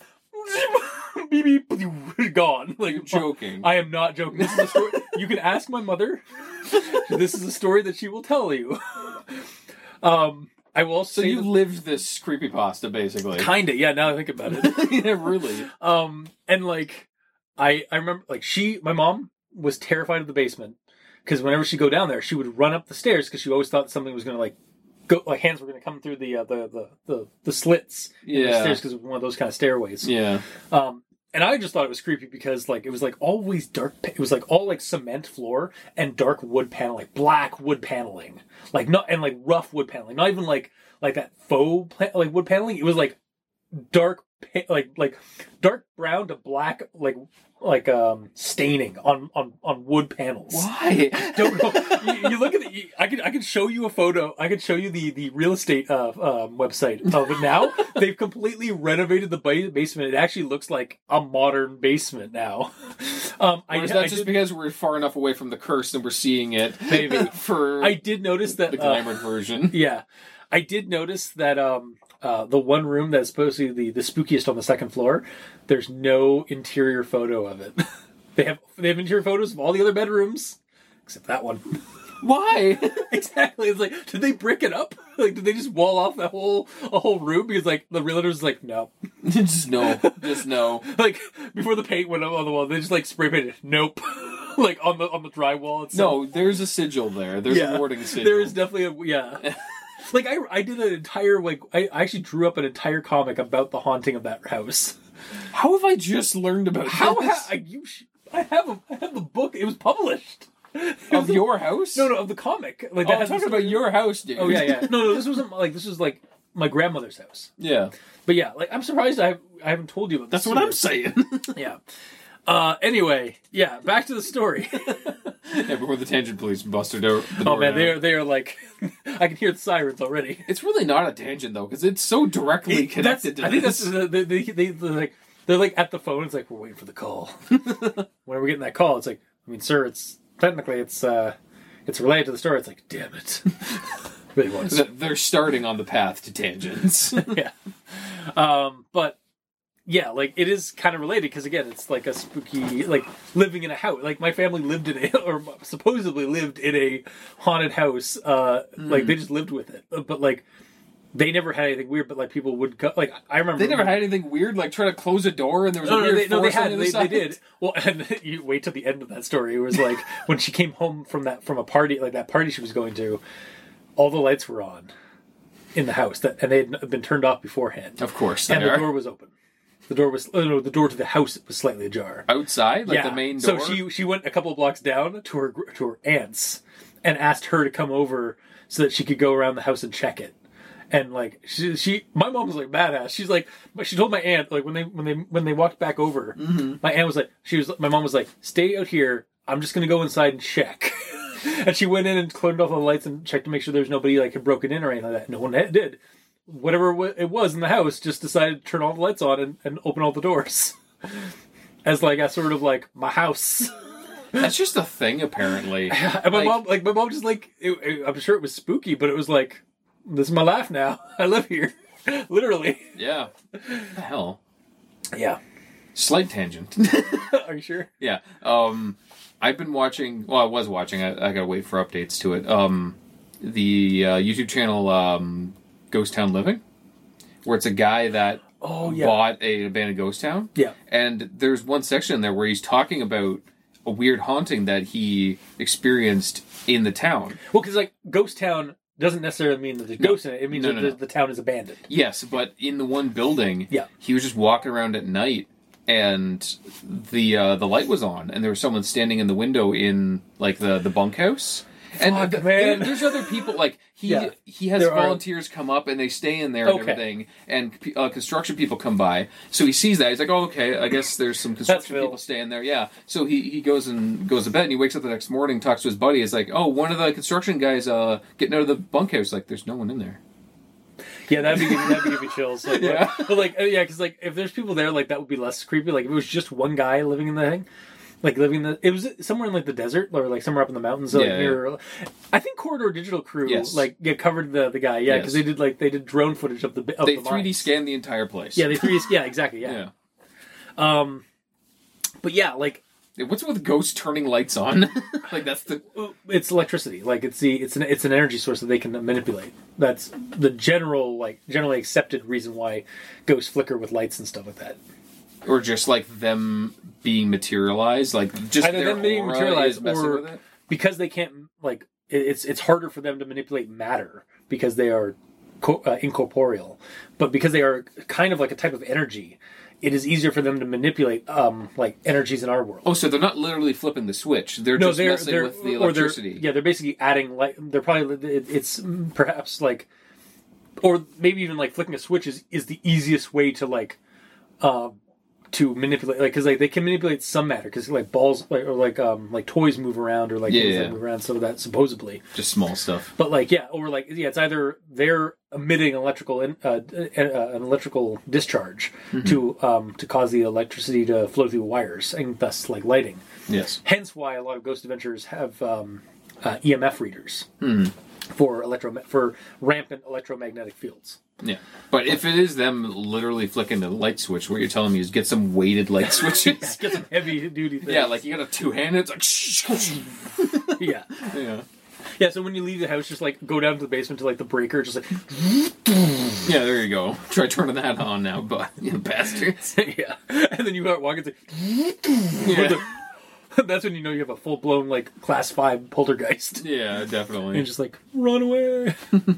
<laughs> beep beep, <laughs> gone. Like You're joking. I am not joking. This is a story. <laughs> you can ask my mother. this is a story that she will tell you. Um, I will so say you that- lived this creepy pasta, basically. kinda, yeah. Now I think about it. yeah, really. Um, and like, I I remember like she, my mom was terrified of the basement because whenever she would go down there, she would run up the stairs because she always thought something was gonna like go, like hands were gonna come through the uh, the, the the the slits in the Yeah. stairs because it was one of those kind of stairways. Yeah. Um, and I just thought it was creepy because like it was like always dark. It was like all like cement floor and dark wood panel, like black wood paneling, like not and like rough wood paneling, not even like like that faux pa- like wood paneling. It was like dark, like like dark brown to black, like like um staining on on on wood panels. Why? <laughs> Don't know. you, you look at the. I could I could show you a photo. I could show you the the real estate uh, um, website of it now. <laughs> They've completely renovated the basement. It actually looks like a modern basement now. <laughs> Um, I, Or is I that just did, because we're far enough away from the curse and we're seeing it? Maybe. for I did notice that. the uh, version. yeah, I did notice that um, uh, the one room that's supposed to be the, the spookiest on the second floor, there's no interior photo of it. <laughs> they have they have interior photos of all the other bedrooms except that one. <laughs> Why? <laughs> exactly. It's like, did they brick it up? Like, did they just wall off that whole a whole room? Because like the realtor's like, no. just no. Just no. Like before the paint went up on the wall, they just like spray painted. Nope. like on the on the drywall. Itself. No, there's a sigil there. There's a warning sigil. There is definitely a yeah. Like I I did an entire like I I actually drew up an entire comic about the haunting of that house. How have I just learned about How this? ha- I, you sh- I have a I have the book. It was published. of your house? No, no, of the comic. Like Oh, that I'm has talking about your house, dude. Oh yeah, yeah. <laughs> No, no, this wasn't like this was like my grandmother's house. yeah. But yeah, like I'm surprised I I haven't told you about this. That's what I'm saying. <laughs> Yeah. Uh, anyway, yeah, back to the story. <laughs> yeah, before the tangent police busted out. The oh man, down. they are they are like, <laughs> I can hear the sirens already. It's really not a tangent though, because it's so directly connected to I think this. that's the, the, they, they, they're like they're like at the phone. It's like we're waiting for the call. <laughs> when are we getting that call? It's like, I mean, sir, it's technically it's uh it's related to the story. It's like, damn it, really was. They're starting on the path to tangents. yeah. Um, but yeah, like it is kind of related because again, it's like a spooky, like living in a house. Like my family lived in a, <laughs> or supposedly lived in a haunted house. Uh, like they just lived with it, but like they never had anything weird. But like people would go. Like I remember they never had anything weird, like try to close a door and there was No, a no, weird they, no, they had. the They, they did. <laughs> Well, and <laughs> you wait till the end of that story. It was like when she came home from that from a party, like that party she was going to. All the lights were on in the house, that and they had been turned off beforehand, Of course, and the door was open. The door was oh, no, the door to the house was slightly ajar. outside, like yeah, the main door. so she she went a couple of blocks down to her to her aunt's and asked her to come over so that she could go around the house and check it. And like she, she, my mom was like badass. She's like, but she told my aunt like when they when they when they walked back over, Mm-hmm. my aunt was like, she was my mom was like, stay out here. I'm just gonna go inside and check. <laughs> and she went in and turned off all the lights and checked to make sure there was nobody like had broken in or anything like that. No one had- did. Whatever it was in the house, just decided to turn all the lights on and, and open all the doors. <laughs> As like a sort of like my house. <laughs> That's just a thing, apparently. <laughs> And my Like- mom, like my mom, just like it, it- I'm sure it was spooky, but it was like, this is my life now. I live here, literally. Yeah. What the hell? Yeah. Slight tangent. Are you sure? yeah. Um, I've been watching. Well, I was watching. I, I gotta wait for updates to it. Um, the uh, YouTube channel um, Ghost Town Living, where it's a guy that Oh yeah. bought a abandoned ghost town. Yeah. And there's one section in there where he's talking about a weird haunting that he experienced in the town. Well, because like ghost town doesn't necessarily mean that there's No. ghosts in it. It means No, that no, the, no. the town is abandoned. Yes, but in the one building, Yeah. he was just walking around at night and the uh, the light was on and there was someone standing in the window in like the the bunkhouse. And Fuck, man. there's other people like he Yeah. he has There are- volunteers come up and they stay in there and Okay. everything and uh, construction people come by so he sees that he's like oh okay I guess there's some construction people staying there yeah so he, he goes and goes to bed and he wakes up the next morning talks to his buddy he's like oh one of the construction guys uh getting out of the bunkhouse like there's no one in there Yeah, that'd be give me, that'd be give me chills. Like, Yeah. like- but like, uh, yeah, because like if there's people there, like that would be less creepy. Like if it was just one guy living in the thing, like living in the, it was somewhere in like the desert or like somewhere up in the mountains. Like Yeah, near, I think Corridor Digital Crew, Yes. like yeah, covered the the guy. Yeah, because Yes. they did like they did drone footage of the of they the 3D mines. scanned the entire place Yeah, they 3D. Yeah, exactly. Yeah. yeah. Um, but yeah, like What's with ghosts turning lights on? <laughs> like that's the it's electricity. Like it's the it's an it's an energy source that they can manipulate. That's the general like generally accepted reason why ghosts flicker with lights and stuff like that. Or just like them being materialized, like just Either them being materialized or- because they can't like it's it's harder for them to manipulate matter because they are co- uh, incorporeal. But because they are kind of like a type of energy it is easier for them to manipulate um like energies in our world. Oh, so they're not literally flipping the switch; they're no just they're messing they're with the or they're electricity. yeah they're basically adding like they're probably it- it's perhaps like or maybe even like flicking a switch is is the easiest way to like uh to manipulate like because like they can manipulate some matter because like balls like or like um like toys move around or like Yeah, things yeah. that move around some of that supposedly Just small stuff. but like yeah or like yeah it's either they're emitting electrical in, uh, uh, an electrical discharge Mm-hmm. to um to cause the electricity to flow through wires and thus like lighting Yes. hence why a lot of ghost adventures have um uh, emf readers Hmm. For electro for rampant electromagnetic fields Yeah. But if it is them literally flicking the light switch, what you're telling me is get some weighted light <laughs> switches. get some heavy duty things. yeah, like you got a two handed. It's like <laughs> yeah yeah. yeah so when you leave the house just like go down to the basement to like the breaker just like <laughs> Yeah, there you go. Try turning that on now, but you bastards. yeah and then you start walking to Yeah. <laughs> that's when you know you have a full-blown like class 5 poltergeist. <laughs> Yeah, definitely. you're just like run away. <laughs>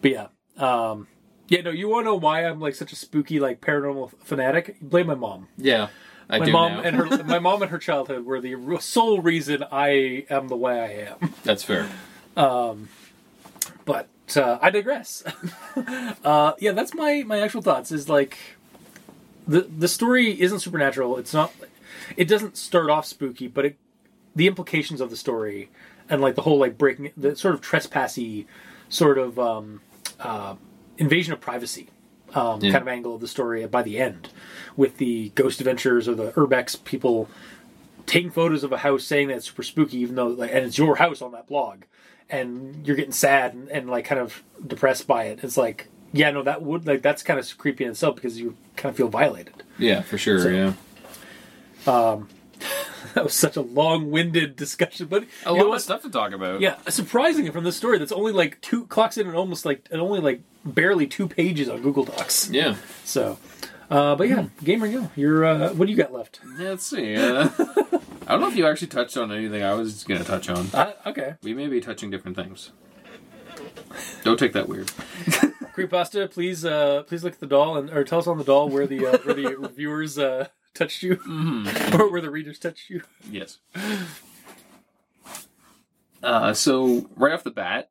But yeah um yeah no you want to know why i'm like such a spooky like paranormal fanatic? Blame my mom. Yeah, I my do mom and her my mom and her childhood were the sole reason i am the way i am. That's fair. Um, but uh, i digress. Uh yeah that's my my actual thoughts is like the the story isn't supernatural. It's not it doesn't start off spooky but it the implications of the story and like the whole like breaking the sort of trespassy sort of um uh invasion of privacy um Yeah. kind of angle of the story by the end with the ghost adventures or the urbex people taking photos of a house saying that it's super spooky even though like and it's your house on that blog and you're getting sad and, and like kind of depressed by it it's like yeah no that would like that's kind of creepy in itself because you kind of feel violated Yeah, for sure. So- yeah. <laughs> that was such a long-winded discussion but A lot of stuff to talk about. yeah surprisingly from this story that's only like two clocks in and almost like and only like barely two pages on google docs Yeah. so uh but yeah gamer go you're uh what do you got left Yeah, let's see. Uh, <laughs> I don't know if you actually touched on anything I was going to touch on. uh, okay We may be touching different things. Don't take that weird. <laughs> Creepypasta, please, uh, please look at the doll and or tell us on the doll where the uh, where the reviewers uh, touched you, <laughs> or where the readers touched you. Yes. Uh, so right off the bat,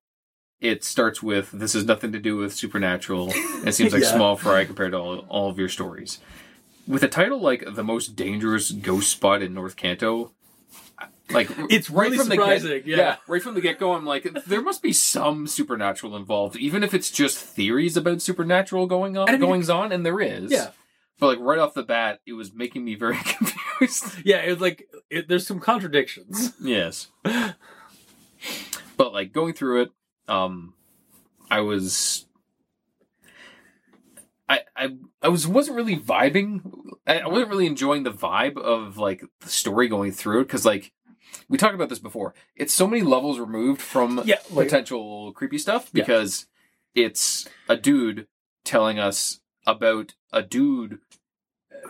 it starts with this has nothing to do with supernatural. It seems like <laughs> Yeah. small fry compared to all, all of your stories. With a title like the most dangerous ghost spot in North Kanto, like It's right really the surprising, get, yeah. right from the get go, I'm like, there must be some supernatural involved, even if it's just theories about supernatural going on, I mean- goings on, and there is. Yeah, But like right off the bat, it was making me very <laughs> confused. yeah. It was like it, there's some contradictions. Yes. <laughs> but like going through it, um I was I I I was wasn't really vibing. I, I wasn't really enjoying the vibe of like the story going through it because like we talked about this before. It's so many levels removed from Yeah, like- potential creepy stuff because it's a dude telling us about a dude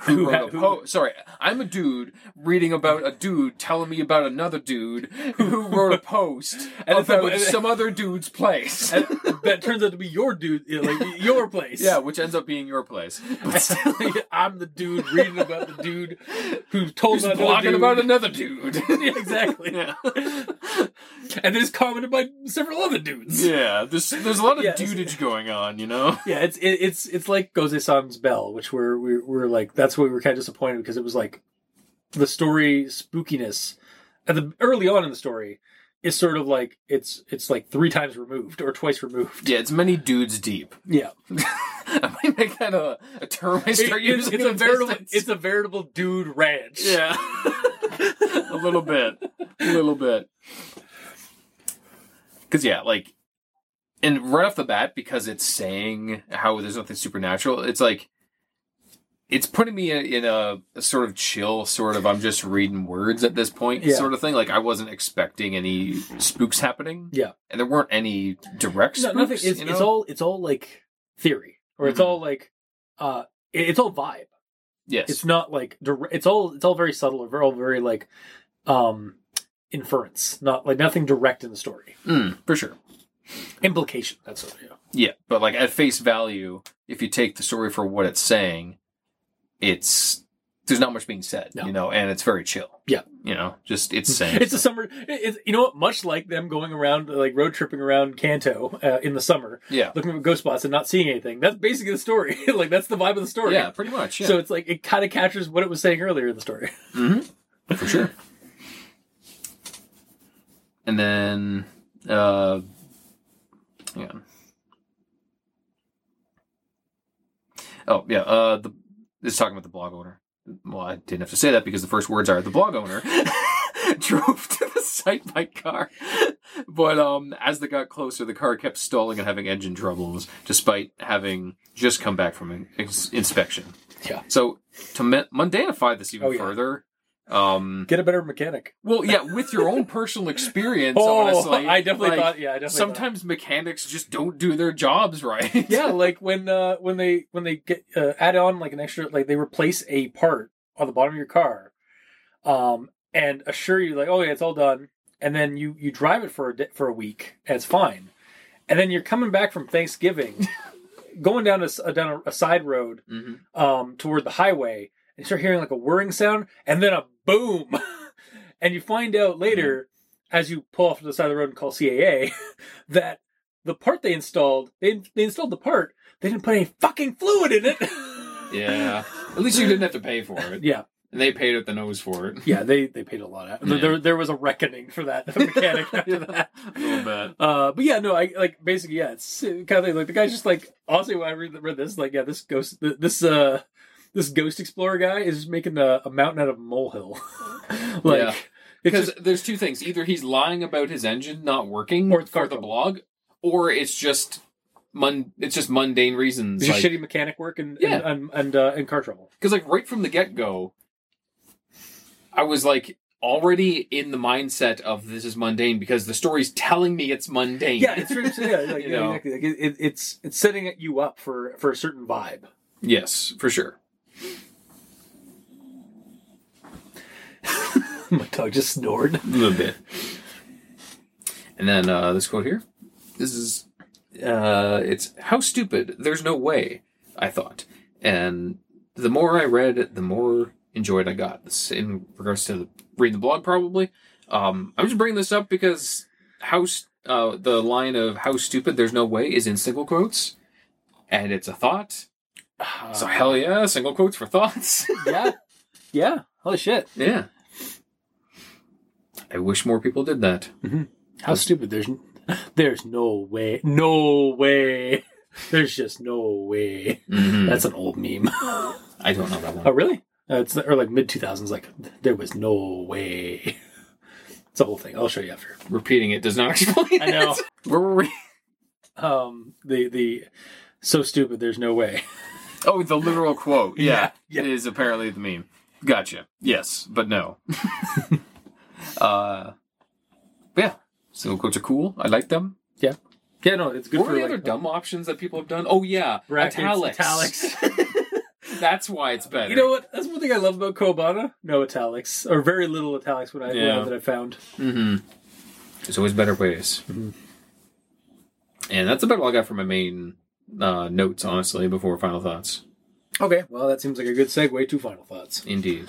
who Who wrote ha- a who- Sorry, I'm a dude reading about a dude telling me about another dude who wrote a post <laughs> And about some other dude's place. <laughs> And that turns out to be your dude, like your place. yeah, which ends up being your place. <laughs> But still, I'm the dude reading about the dude who told who's blogging dude. about another dude. yeah, exactly. yeah. and it's commented by several other dudes. Yeah, there's there's a lot of Yes. dudage going on, you know. Yeah, it's it, it's it's like Goze San's Bell, which we're we're, we're like that's why we were kind of disappointed because it was like the story spookiness at the early on in the story is sort of like it's it's like three times removed or twice removed. Yeah, it's many dudes deep. <laughs> Yeah, <laughs> I might make that a, a term I start it's, using. it's a veritable it's a veritable dude ranch. yeah, <laughs> a little bit, a little bit. Because yeah, like, and right off the bat, because it's saying how there's nothing supernatural, it's like. It's putting me in, in a, a sort of chill, sort of I'm just reading words at this point, Yeah. sort of thing. Like I wasn't expecting any spooks happening. Yeah. and there weren't any direct No, nothing. It's, you it's all it's all like theory, or it's Mhm. all like uh, it- it's all vibe. yes, It's not like dire- it's all it's all very subtle or very all very like um inference, not like nothing direct in the story. Mm, for sure. Implication. That's what know. Yeah, but like at face value, if you take the story for what it's saying, it's there's not much being said, No. you know, and it's very chill. Yeah. you know, just it's <laughs> saying. It's a summer. It's you know what? Much like them going around like road tripping around Kanto uh, in the summer, yeah, looking for ghost spots and not seeing anything. That's basically the story. <laughs> like that's the vibe of the story. yeah, pretty much. Yeah, So it's like it kind of captures what it was saying earlier in the story. <laughs> hmm for sure. And then, uh, yeah. Oh yeah, uh, the is talking about the blog owner. Well, I didn't have to say that because the first words are the blog owner <laughs> drove to the site by car, but um, as they got closer, the car kept stalling and having engine troubles, despite having just come back from an ins- inspection. Yeah. So to mu- mundanify this even Oh, yeah. further, um, Get a better mechanic. well, yeah, with your own personal experience, <laughs> Oh, honestly, <laughs> I definitely like, thought. Yeah, I definitely. thought- Sometimes mechanics just don't do their jobs right. <laughs> yeah, like when uh, when they when they get uh, add on like an extra like they replace a part on the bottom of your car, um, and assure you like oh yeah it's all done, and then you you drive it for a di- for a week and it's fine, and then you're coming back from Thanksgiving, going down a uh, down a, a side road hmm um toward the highway, and you start hearing like a whirring sound, and then a boom, <laughs> and you find out later as you pull off to the side of the road and call CAA <laughs> that the part they installed, they, they installed the part, they didn't put any fucking fluid in it. <laughs> Yeah. At least you didn't have to pay for it. yeah, And they paid at the nose for it. yeah, they they paid a lot. Out. Yeah. There there was a reckoning for that mechanic after that. A little bit. Uh, but yeah, no, I like basically yeah, it's kind of like the guy's just like honestly when I read, read this like yeah, this ghost this uh this ghost explorer guy is making a, a mountain out of a molehill. <laughs> like Yeah. Because just there's two things. Either he's lying about his engine not working Or it's for the blog, or it's just mun- it's just mundane reasons. it's just Like, shitty mechanic work and Yeah. and and, and, uh, and car trouble. Because like right from the get go, I was like already in the mindset of this is mundane because the story's telling me it's mundane. Yeah, it's yeah, like, <laughs> You know. exactly. Like, it, it, it's it's setting you up for for a certain vibe. yes, for sure. <laughs> My dog just snored. A little bit. And then uh, this quote here. This is uh, it's how stupid. There's no way. I thought, and the more I read, the more enjoyed I got. This in regards to the, reading the blog, probably. Um, I'm just bringing this up because how uh, the line of "how stupid there's no way" is in single quotes, and it's a thought. So hell yeah, single quotes for thoughts. <laughs> yeah, yeah. Holy shit! yeah. I wish more people did that. How stupid! There's there's no way, no way. There's just no way. Mhm. That's an old meme. I don't know that one. oh really? Uh, it's or like mid two thousands. Like there was no way. It's a whole thing. I'll show you after. Repeating it does not <laughs> explain. I know. it. Where were we? Um, the the so stupid. There's no way. Oh, the literal quote. <laughs> Yeah, Yeah, yeah. it is apparently the meme. Gotcha. Yes, but no. <laughs> uh, but yeah, single quotes are cool. I like them. Yeah. Yeah, no, it's good What for are the like, other dumb options that people have done? Oh yeah, Brackets, italics. italics. <laughs> That's why it's better. You know what? That's one thing I love about Kowabana. No italics, or very little italics. What I Yeah. that I found. Mm-hmm. There's always better ways. Mhm. And that's about all I got for my main uh, notes, honestly, before final thoughts. Okay, well, that seems like a good segue to final thoughts. Indeed.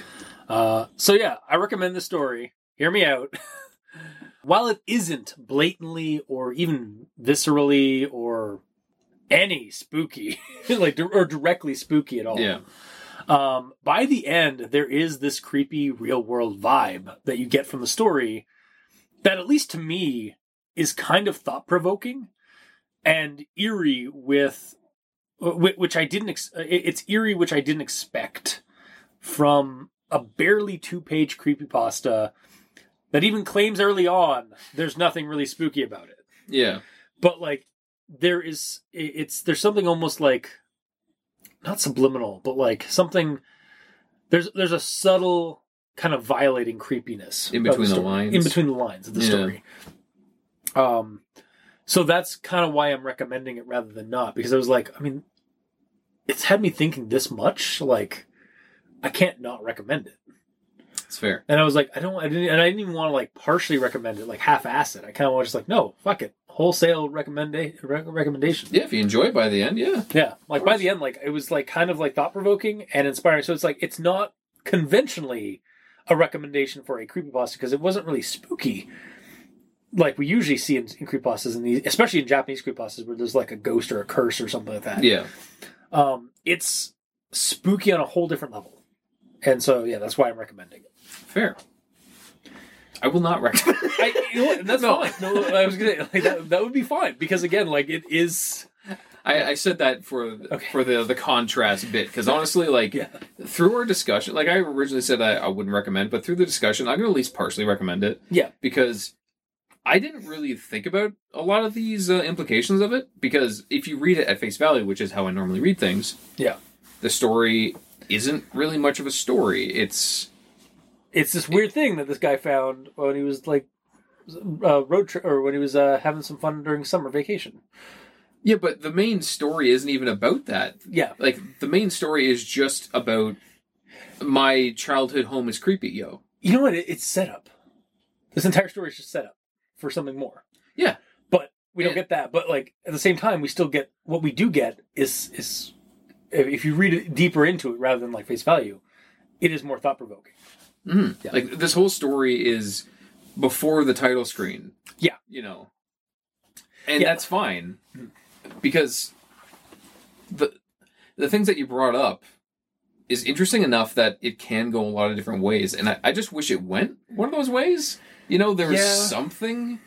Uh, so yeah, I recommend the story. Hear me out. <laughs> While it isn't blatantly or even viscerally or any spooky, <laughs> like or directly spooky at all, Yeah. um, by the end there is this creepy real world vibe that you get from the story that, at least to me, is kind of thought provoking and eerie with which I didn't. Ex- it's eerie, which I didn't expect from a barely two page creepypasta that even claims early on there's nothing really spooky about it. Yeah. But like there is it's there's something almost like not subliminal, but like something there's there's a subtle kind of violating creepiness In between the story- lines? In between the lines of the Yeah. story. Um so that's kind of why I'm recommending it rather than not because I was like, I mean it's had me thinking this much like I can't not recommend it. It's fair. And I was like, I don't, I didn't, and I didn't even want to like partially recommend it, like half ass it. I kind of was just like, no, fuck it, wholesale recommenda- re- recommendation. Yeah, if you enjoy it by the end, yeah. Yeah, like by the end, like it was like kind of like thought provoking and inspiring. So it's like it's not conventionally a recommendation for a creepypasta because it wasn't really spooky, like we usually see in, in creepypastas, in these, especially in Japanese creepypastas, where there's like a ghost or a curse or something like that. Yeah. Um, it's spooky on a whole different level, and so yeah, that's why I'm recommending it. Fair. I will not recommend I, you know what? <laughs> That's No. fine. No, I was gonna like that. That would be fine because again, like it is. I, I said that for Okay. for the the contrast bit because <laughs> honestly, like Yeah. through our discussion, like I originally said I, I wouldn't recommend, but through the discussion, I'm gonna at least partially recommend it. Yeah. because I didn't really think about a lot of these uh, implications of it. Because if you read it at face value, which is how I normally read things, Yeah. the story isn't really much of a story. It's It's this weird thing that this guy found when he was like uh, road trip or when he was uh, having some fun during summer vacation. yeah, but the main story isn't even about that. Yeah. Like the main story is just about my childhood home is creepy, yo. You know what? It's set up. This entire story is just set up for something more. Yeah. But we don't get that. But like at the same time, we still get what we do get is is if you read it deeper into it rather than like face value, it is more thought provoking. Mhm. Yeah. Like this whole story is before the title screen. Yeah. You know. And Yeah. that's fine because the the things that you brought up is interesting enough that it can go a lot of different ways and I, I just wish it went one of those ways. You know, there was Yeah. something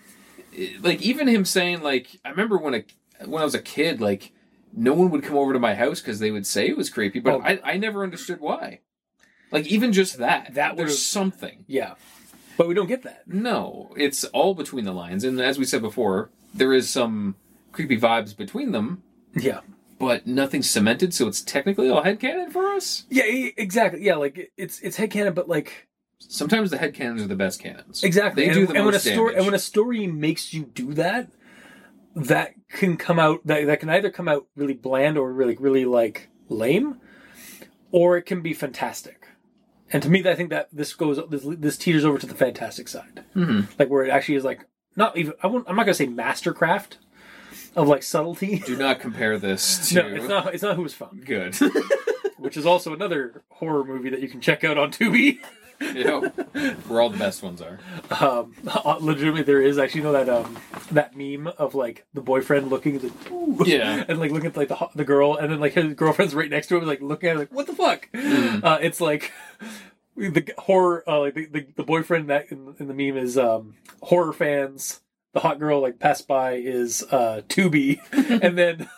like even him saying like I remember when a when I was a kid like no one would come over to my house because they would say it was creepy, but Oh. I, I never understood why. Like even just that, That there's would've- something. Yeah. But we don't get that. No, it's all between the lines, and as we said before, there is some creepy vibes between them, Yeah. but nothing cemented, so it's technically all headcanon for us. Yeah, exactly. Yeah, like it- it's it's headcanon, but like Sometimes the head canons are the best canons. exactly. They and, do the and when a story damage. and when a story makes you do that, that can come out that that can either come out really bland or really really like lame, or it can be fantastic. And to me, I think that this goes this, this teeters over to the fantastic side, Mhm. like where it actually is like not even I won't, I'm not gonna say mastercraft of like subtlety. Do not compare this <laughs> to. no, it's not. It's not who was found. good. <laughs> which is also another horror movie that you can check out on Tubi. <laughs> <laughs> you know, where all the best ones are. Um, legitimately, there is actually you know that um that meme of like the boyfriend looking at the Yeah. <laughs> and like looking at like the the girl and then like his girlfriend's right next to him like looking at like what the fuck? Mm. Uh, it's like the horror uh, like the, the, the boyfriend that in, in the meme is um horror fans. The hot girl like passed by is uh Tubi, <laughs> and then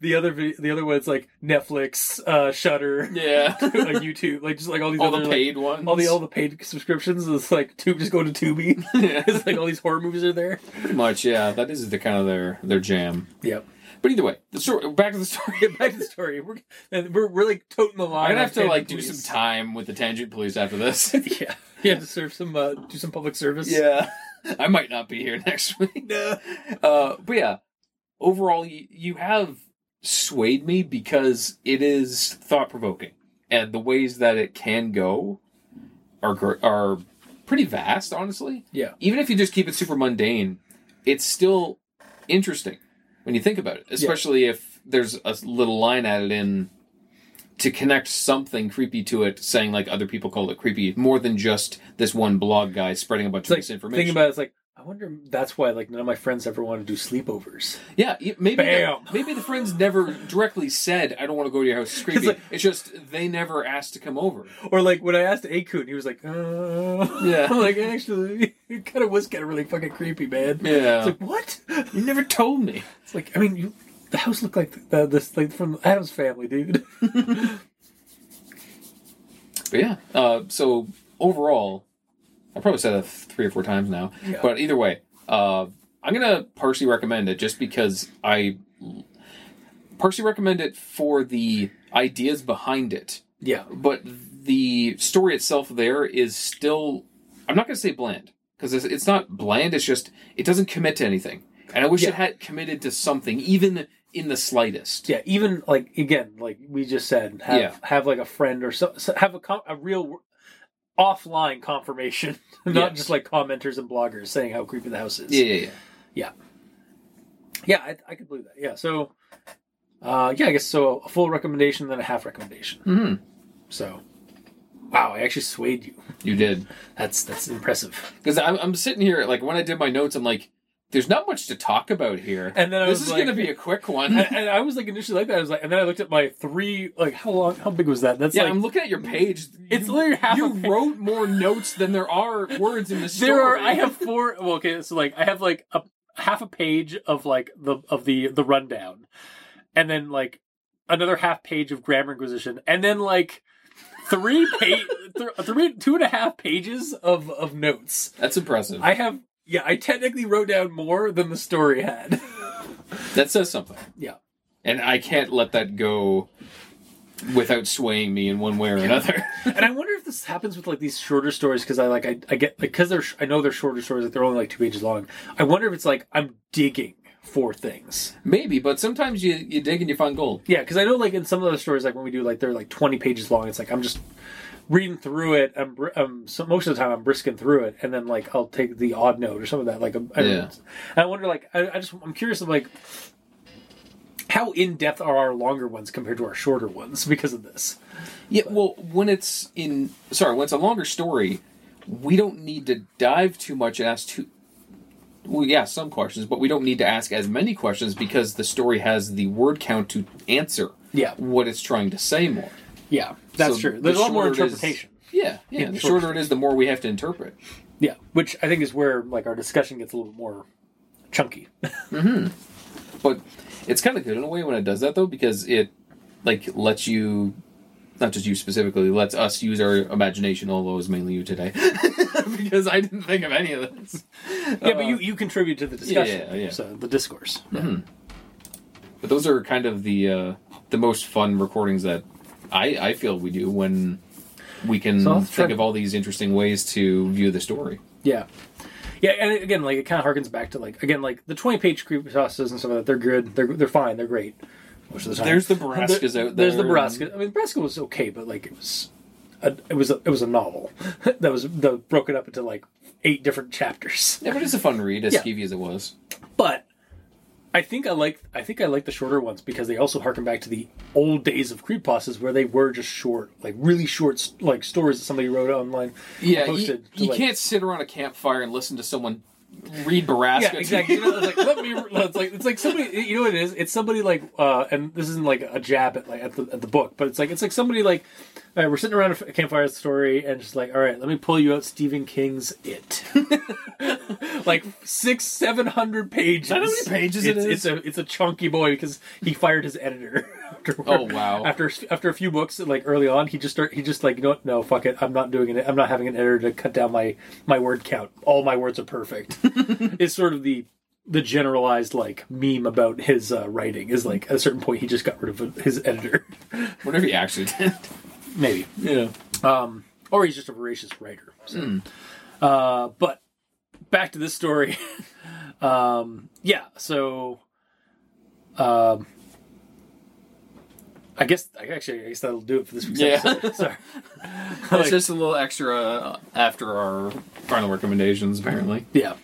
the other the other one's like Netflix, uh Shudder, Yeah. <laughs> like YouTube, like just like all these all other the like, paid ones. all the all the paid subscriptions. It's like Tube just go to Tubi. Yeah. <laughs> <laughs> it's like all these horror movies are there. Pretty much, yeah. That is the kind of their their jam. Yep. But either way, the story. Back to the story. Back to the story. We're and we're really toting the line. I'm gonna have to like do some time with the tangent police after this. police. yeah, you have to serve some, uh, do some public service. yeah, I might not be here next week. No. Uh, but yeah, overall, you, you have swayed me because it is thought provoking, and the ways that it can go are are pretty vast. Honestly, Yeah. even if you just keep it super mundane, it's still interesting when you think about it. Especially if there's a little line added in to connect something creepy to it, saying like other people call it creepy, more than just this one blog guy spreading a bunch It's of like misinformation. thinking about it, it's like I wonder that's why like none of my friends ever want to do sleepovers. Yeah, y- maybe Bam. The, <laughs> maybe the friends never directly said, "I don't want to go to your house." <laughs> It's creepy. like- it's just they never asked to come over. Or like when I asked Akun, he was like, uh, Yeah. I'm <laughs> like actually, it kind of was kind of really fucking creepy, man. Yeah, It's like what? you never told me. It's like I mean, you, the house looked like the, this like from Addams family, dude. But yeah, uh, so overall, I probably said that three or four times now. Yeah. But either way, uh, I'm gonna partially recommend it just because I partially recommend it for the ideas behind it. yeah, but the story itself there is still i'm not going to say bland because it's, it's not bland it's just it doesn't commit to anything and i wish Yeah. it had committed to something even in the slightest yeah. Even like again, like we just said, have Yeah. have like a friend or so, have a com- a real offline confirmation, <laughs> not Yeah. just like commenters and bloggers saying how creepy the house is. yeah yeah yeah Yeah, I, I could believe that. Yeah, so uh, yeah, I guess so. A full recommendation, then a half recommendation. hmm So, wow, I actually swayed you. you did That's that's impressive. because I'm, I'm sitting here like when i did my notes i'm like there's not much to talk about here And then I this is like, going to be a quick one and, <laughs> and I was like initially like that. I was like, and then I looked at my three. Like, how long? How big was that? That's yeah like i'm looking at your page It's You- literally half you wrote more notes than there are words in the story <laughs> there are. I have four. Well, okay, so like I have like a half a page of like the of the the rundown, and then like another half page of grammar inquisition, and then like three page, <laughs> th- three two and a half pages of of notes. that's impressive I have. Yeah, I technically wrote down more than the story had. that says something Yeah. and I can't let that go without swaying me in one way or another. <laughs> and I wonder if this happens with like these shorter stories because I like I, I get because they're sh- I know they're shorter stories like they're only like two pages long. I wonder if it's like I'm digging for things. Maybe, but sometimes you you dig and you find gold. Yeah, because I know like in some of the stories like when we do like they're like twenty pages long. It's like I'm just reading through it. I'm, um so most of the time I'm brisking through it, and then like I'll take the odd note or some of that. Like I, don't Yeah. And I wonder like I, I just I'm curious of like how in depth are our longer ones compared to our shorter ones because of this. Yeah, well, when it's in sorry, when it's a longer story, we don't need to dive too much and ask too. Well, yeah, some questions, but we don't need to ask as many questions because the story has the word count to answer Yeah, what it's trying to say more. yeah, that's So true. There's the a lot more it is- interpretation. Yeah, yeah. Yeah, the shorter it is, the more we have to interpret. Yeah, which I think is where like our discussion gets a little more chunky. <laughs> mm-hmm. But it's kind of good in a way when it does that though, because it like lets you, not just you specifically, lets us use our imagination. Although it was mainly you today, <laughs> because I didn't think of any of this. yeah, but you you contribute to the discussion. yeah, yeah. So the discourse. Mm-hmm. But those are kind of the uh, the most fun recordings that I I feel we do when we can So I'll try think of all these interesting ways to view the story. Yeah. Yeah, and again, like it kind of harkens back to like again, like the twenty-page creepypastas and stuff like that. They're good. They're they're fine. They're great. Most of the time, There's the Borrascas out there. There's the there. I mean, Borrasca was okay, but like it was, a, it was a, it was a novel <laughs> that was the, broken up into like eight different chapters. Yeah, but it's a fun read, as Yeah. skeevy as it was. But I think I like I think I like the shorter ones because they also harken back to the old days of creepypastas where they were just short, like really short, like stories that somebody wrote online. Yeah, you, you like- can't sit around a campfire and listen to someone read Borrasca. Yeah, exactly. You know, it's like let me. It's like it's like somebody. You know what it is? It's somebody like, uh, and this isn't like a jab at like at the at the book, but it's like it's like somebody like, all right, we're sitting around a campfire story, and just like, all right, let me pull you out Stephen King's It, <laughs> like six, seven hundred pages. How many pages it it's. It's a it's a chunky boy because he fired his editor. Afterward. Oh, wow. After after a few books, like early on, he just start he just like you know what? No, fuck it. I'm not doing it. I'm not having an editor to cut down my my word count. All my words are perfect. <laughs> it's sort of the the generalized like meme about his uh, writing is like at a certain point he just got rid of his editor. <laughs> Whatever he actually did. Maybe. Yeah. Um, or he's just a voracious writer. So. Uh, but back to this story. <laughs> um, yeah, so Um, I guess I actually I guess that'll do it for this week's Yeah. episode. <laughs> Sorry. It's Like- just a little extra after our Final recommendations, apparently. Yeah.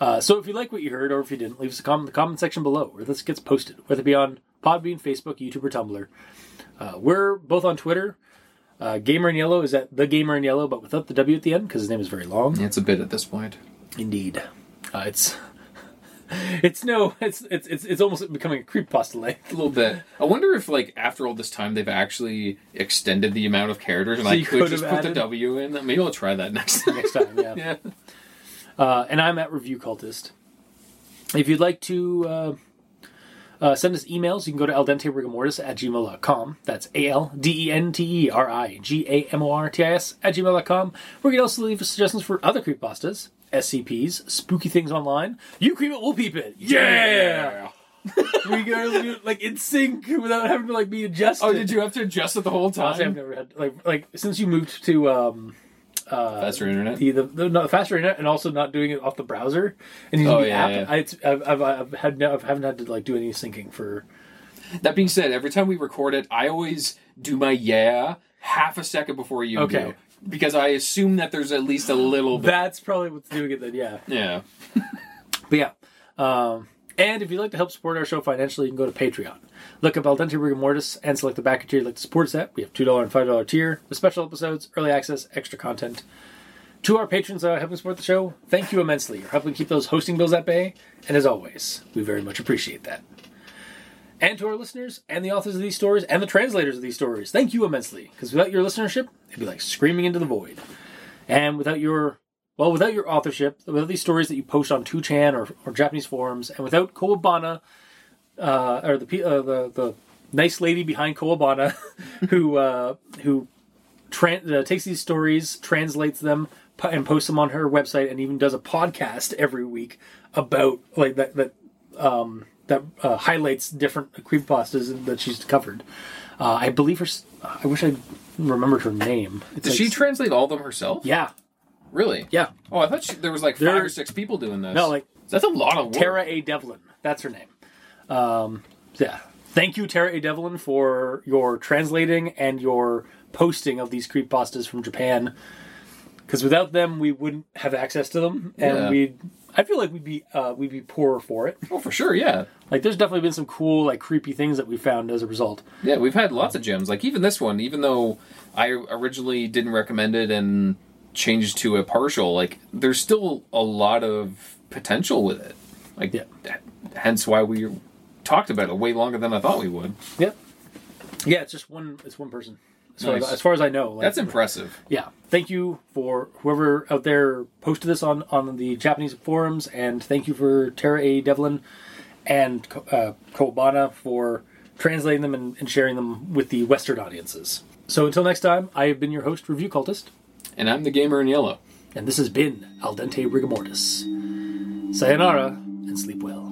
Uh, so if you like what you heard, or if you didn't, leave us a comment in the comment section below where this gets posted, whether it be on Podbean, Facebook, YouTube, or Tumblr. Uh, we're both on Twitter. Uh, Gamer in Yellow is at the Gamer in Yellow, but without the W at the end because his name is very long. It's a bit at this point. Indeed, uh, it's <laughs> it's no, it's it's it's it's almost becoming a creepypasta length. A little bit. I wonder if, like, after all this time, they've actually extended the amount of characters, and So I you could could just have put the added- W in. Maybe I'll try that next time. <laughs> Next time, yeah. yeah. Uh, and I'm at Review Cultist. If you'd like to uh, uh, send us emails, you can go to aldenterigamortis at gmail.com. That's A L D E N T E R I G A M O R T I S at gmail.com. Where you can also leave us suggestions for other creepypastas, SCPs, spooky things online. You creep it, we'll peep it. Yeah! we go like in sync without having to like be adjusted. Oh, did you have to adjust it the whole Honestly, I've never had like like since you moved to um Faster internet. the the, the not faster internet and also not doing it off the browser and using Oh, the yeah, app. yeah. I, it's, I've, I've, I've had no, I haven't had to like do any syncing for. That being said, every time we record it, I always do my yeah half a second before you Okay. do. Because I assume that there's at least a little bit. That's probably what's doing it then. Yeah, yeah. <laughs> but yeah. Um, and if you'd like to help support our show financially, you can go to Patreon. Look up Al Dente Rigor Mortis and select the backer tier you'd like to support us at. We have $2 and $5 tier, the special episodes, early access, extra content. To our patrons uh, helping support the show, thank you immensely. You're helping keep those hosting bills at bay, and as always, we very much appreciate that. And to our listeners, and the authors of these stories, and the translators of these stories, thank you immensely. Because without your listenership, it'd be like screaming into the void. And without your, well, without your authorship, without these stories that you post on 2chan or, or Japanese forums, and without Kowabana, uh, or the, uh, the the nice lady behind Kowabana, <laughs> who uh, who uh, takes these stories, translates them, and posts them on her website, and even does a podcast every week about like that that um, that uh, highlights different creepypastas that she's covered. Uh, I believe her. I wish I remembered her name. It's Does like- she translate all of them herself? Yeah, Really? yeah. Oh, I thought she, there was like There- five or six people doing this. No, like that's a lot of work. Tara A. Devlin. That's her name. Um, yeah. Thank you, Tara A. Devlin, for your translating and your posting of these creepypastas from Japan. Because without them, we wouldn't have access to them, and Yeah. we'd. I feel like we'd be uh, we'd be poorer for it. Oh, for sure. Yeah. Like, there's definitely been some cool, like, creepy things that we found as a result. Yeah, we've had lots of gems. Like even this one, even though I originally didn't recommend it and changed to a partial, like there's still a lot of potential with it. Like Yeah. hence why we talked about it way longer than I thought we would. Yep. Yeah, it's just one. It's one person. As, far, Nice. as, as far as I know, like, That's impressive. yeah thank you for whoever out there posted this on on the japanese forums and thank you for tara a devlin and uh, kowabana for translating them and, and sharing them with the western audiences so until next time i have been your host review cultist And I'm the gamer in yellow. and this has been al dente rigamortis sayonara and sleep well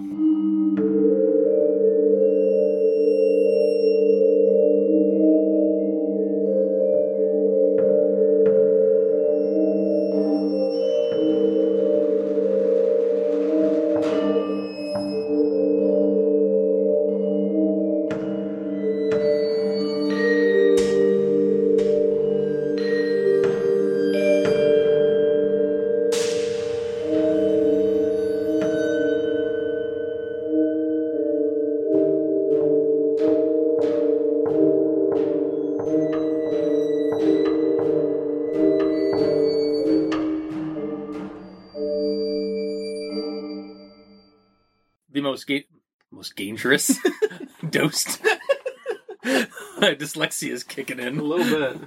dangerous <laughs> dosed <laughs> dyslexia is kicking in A little bit.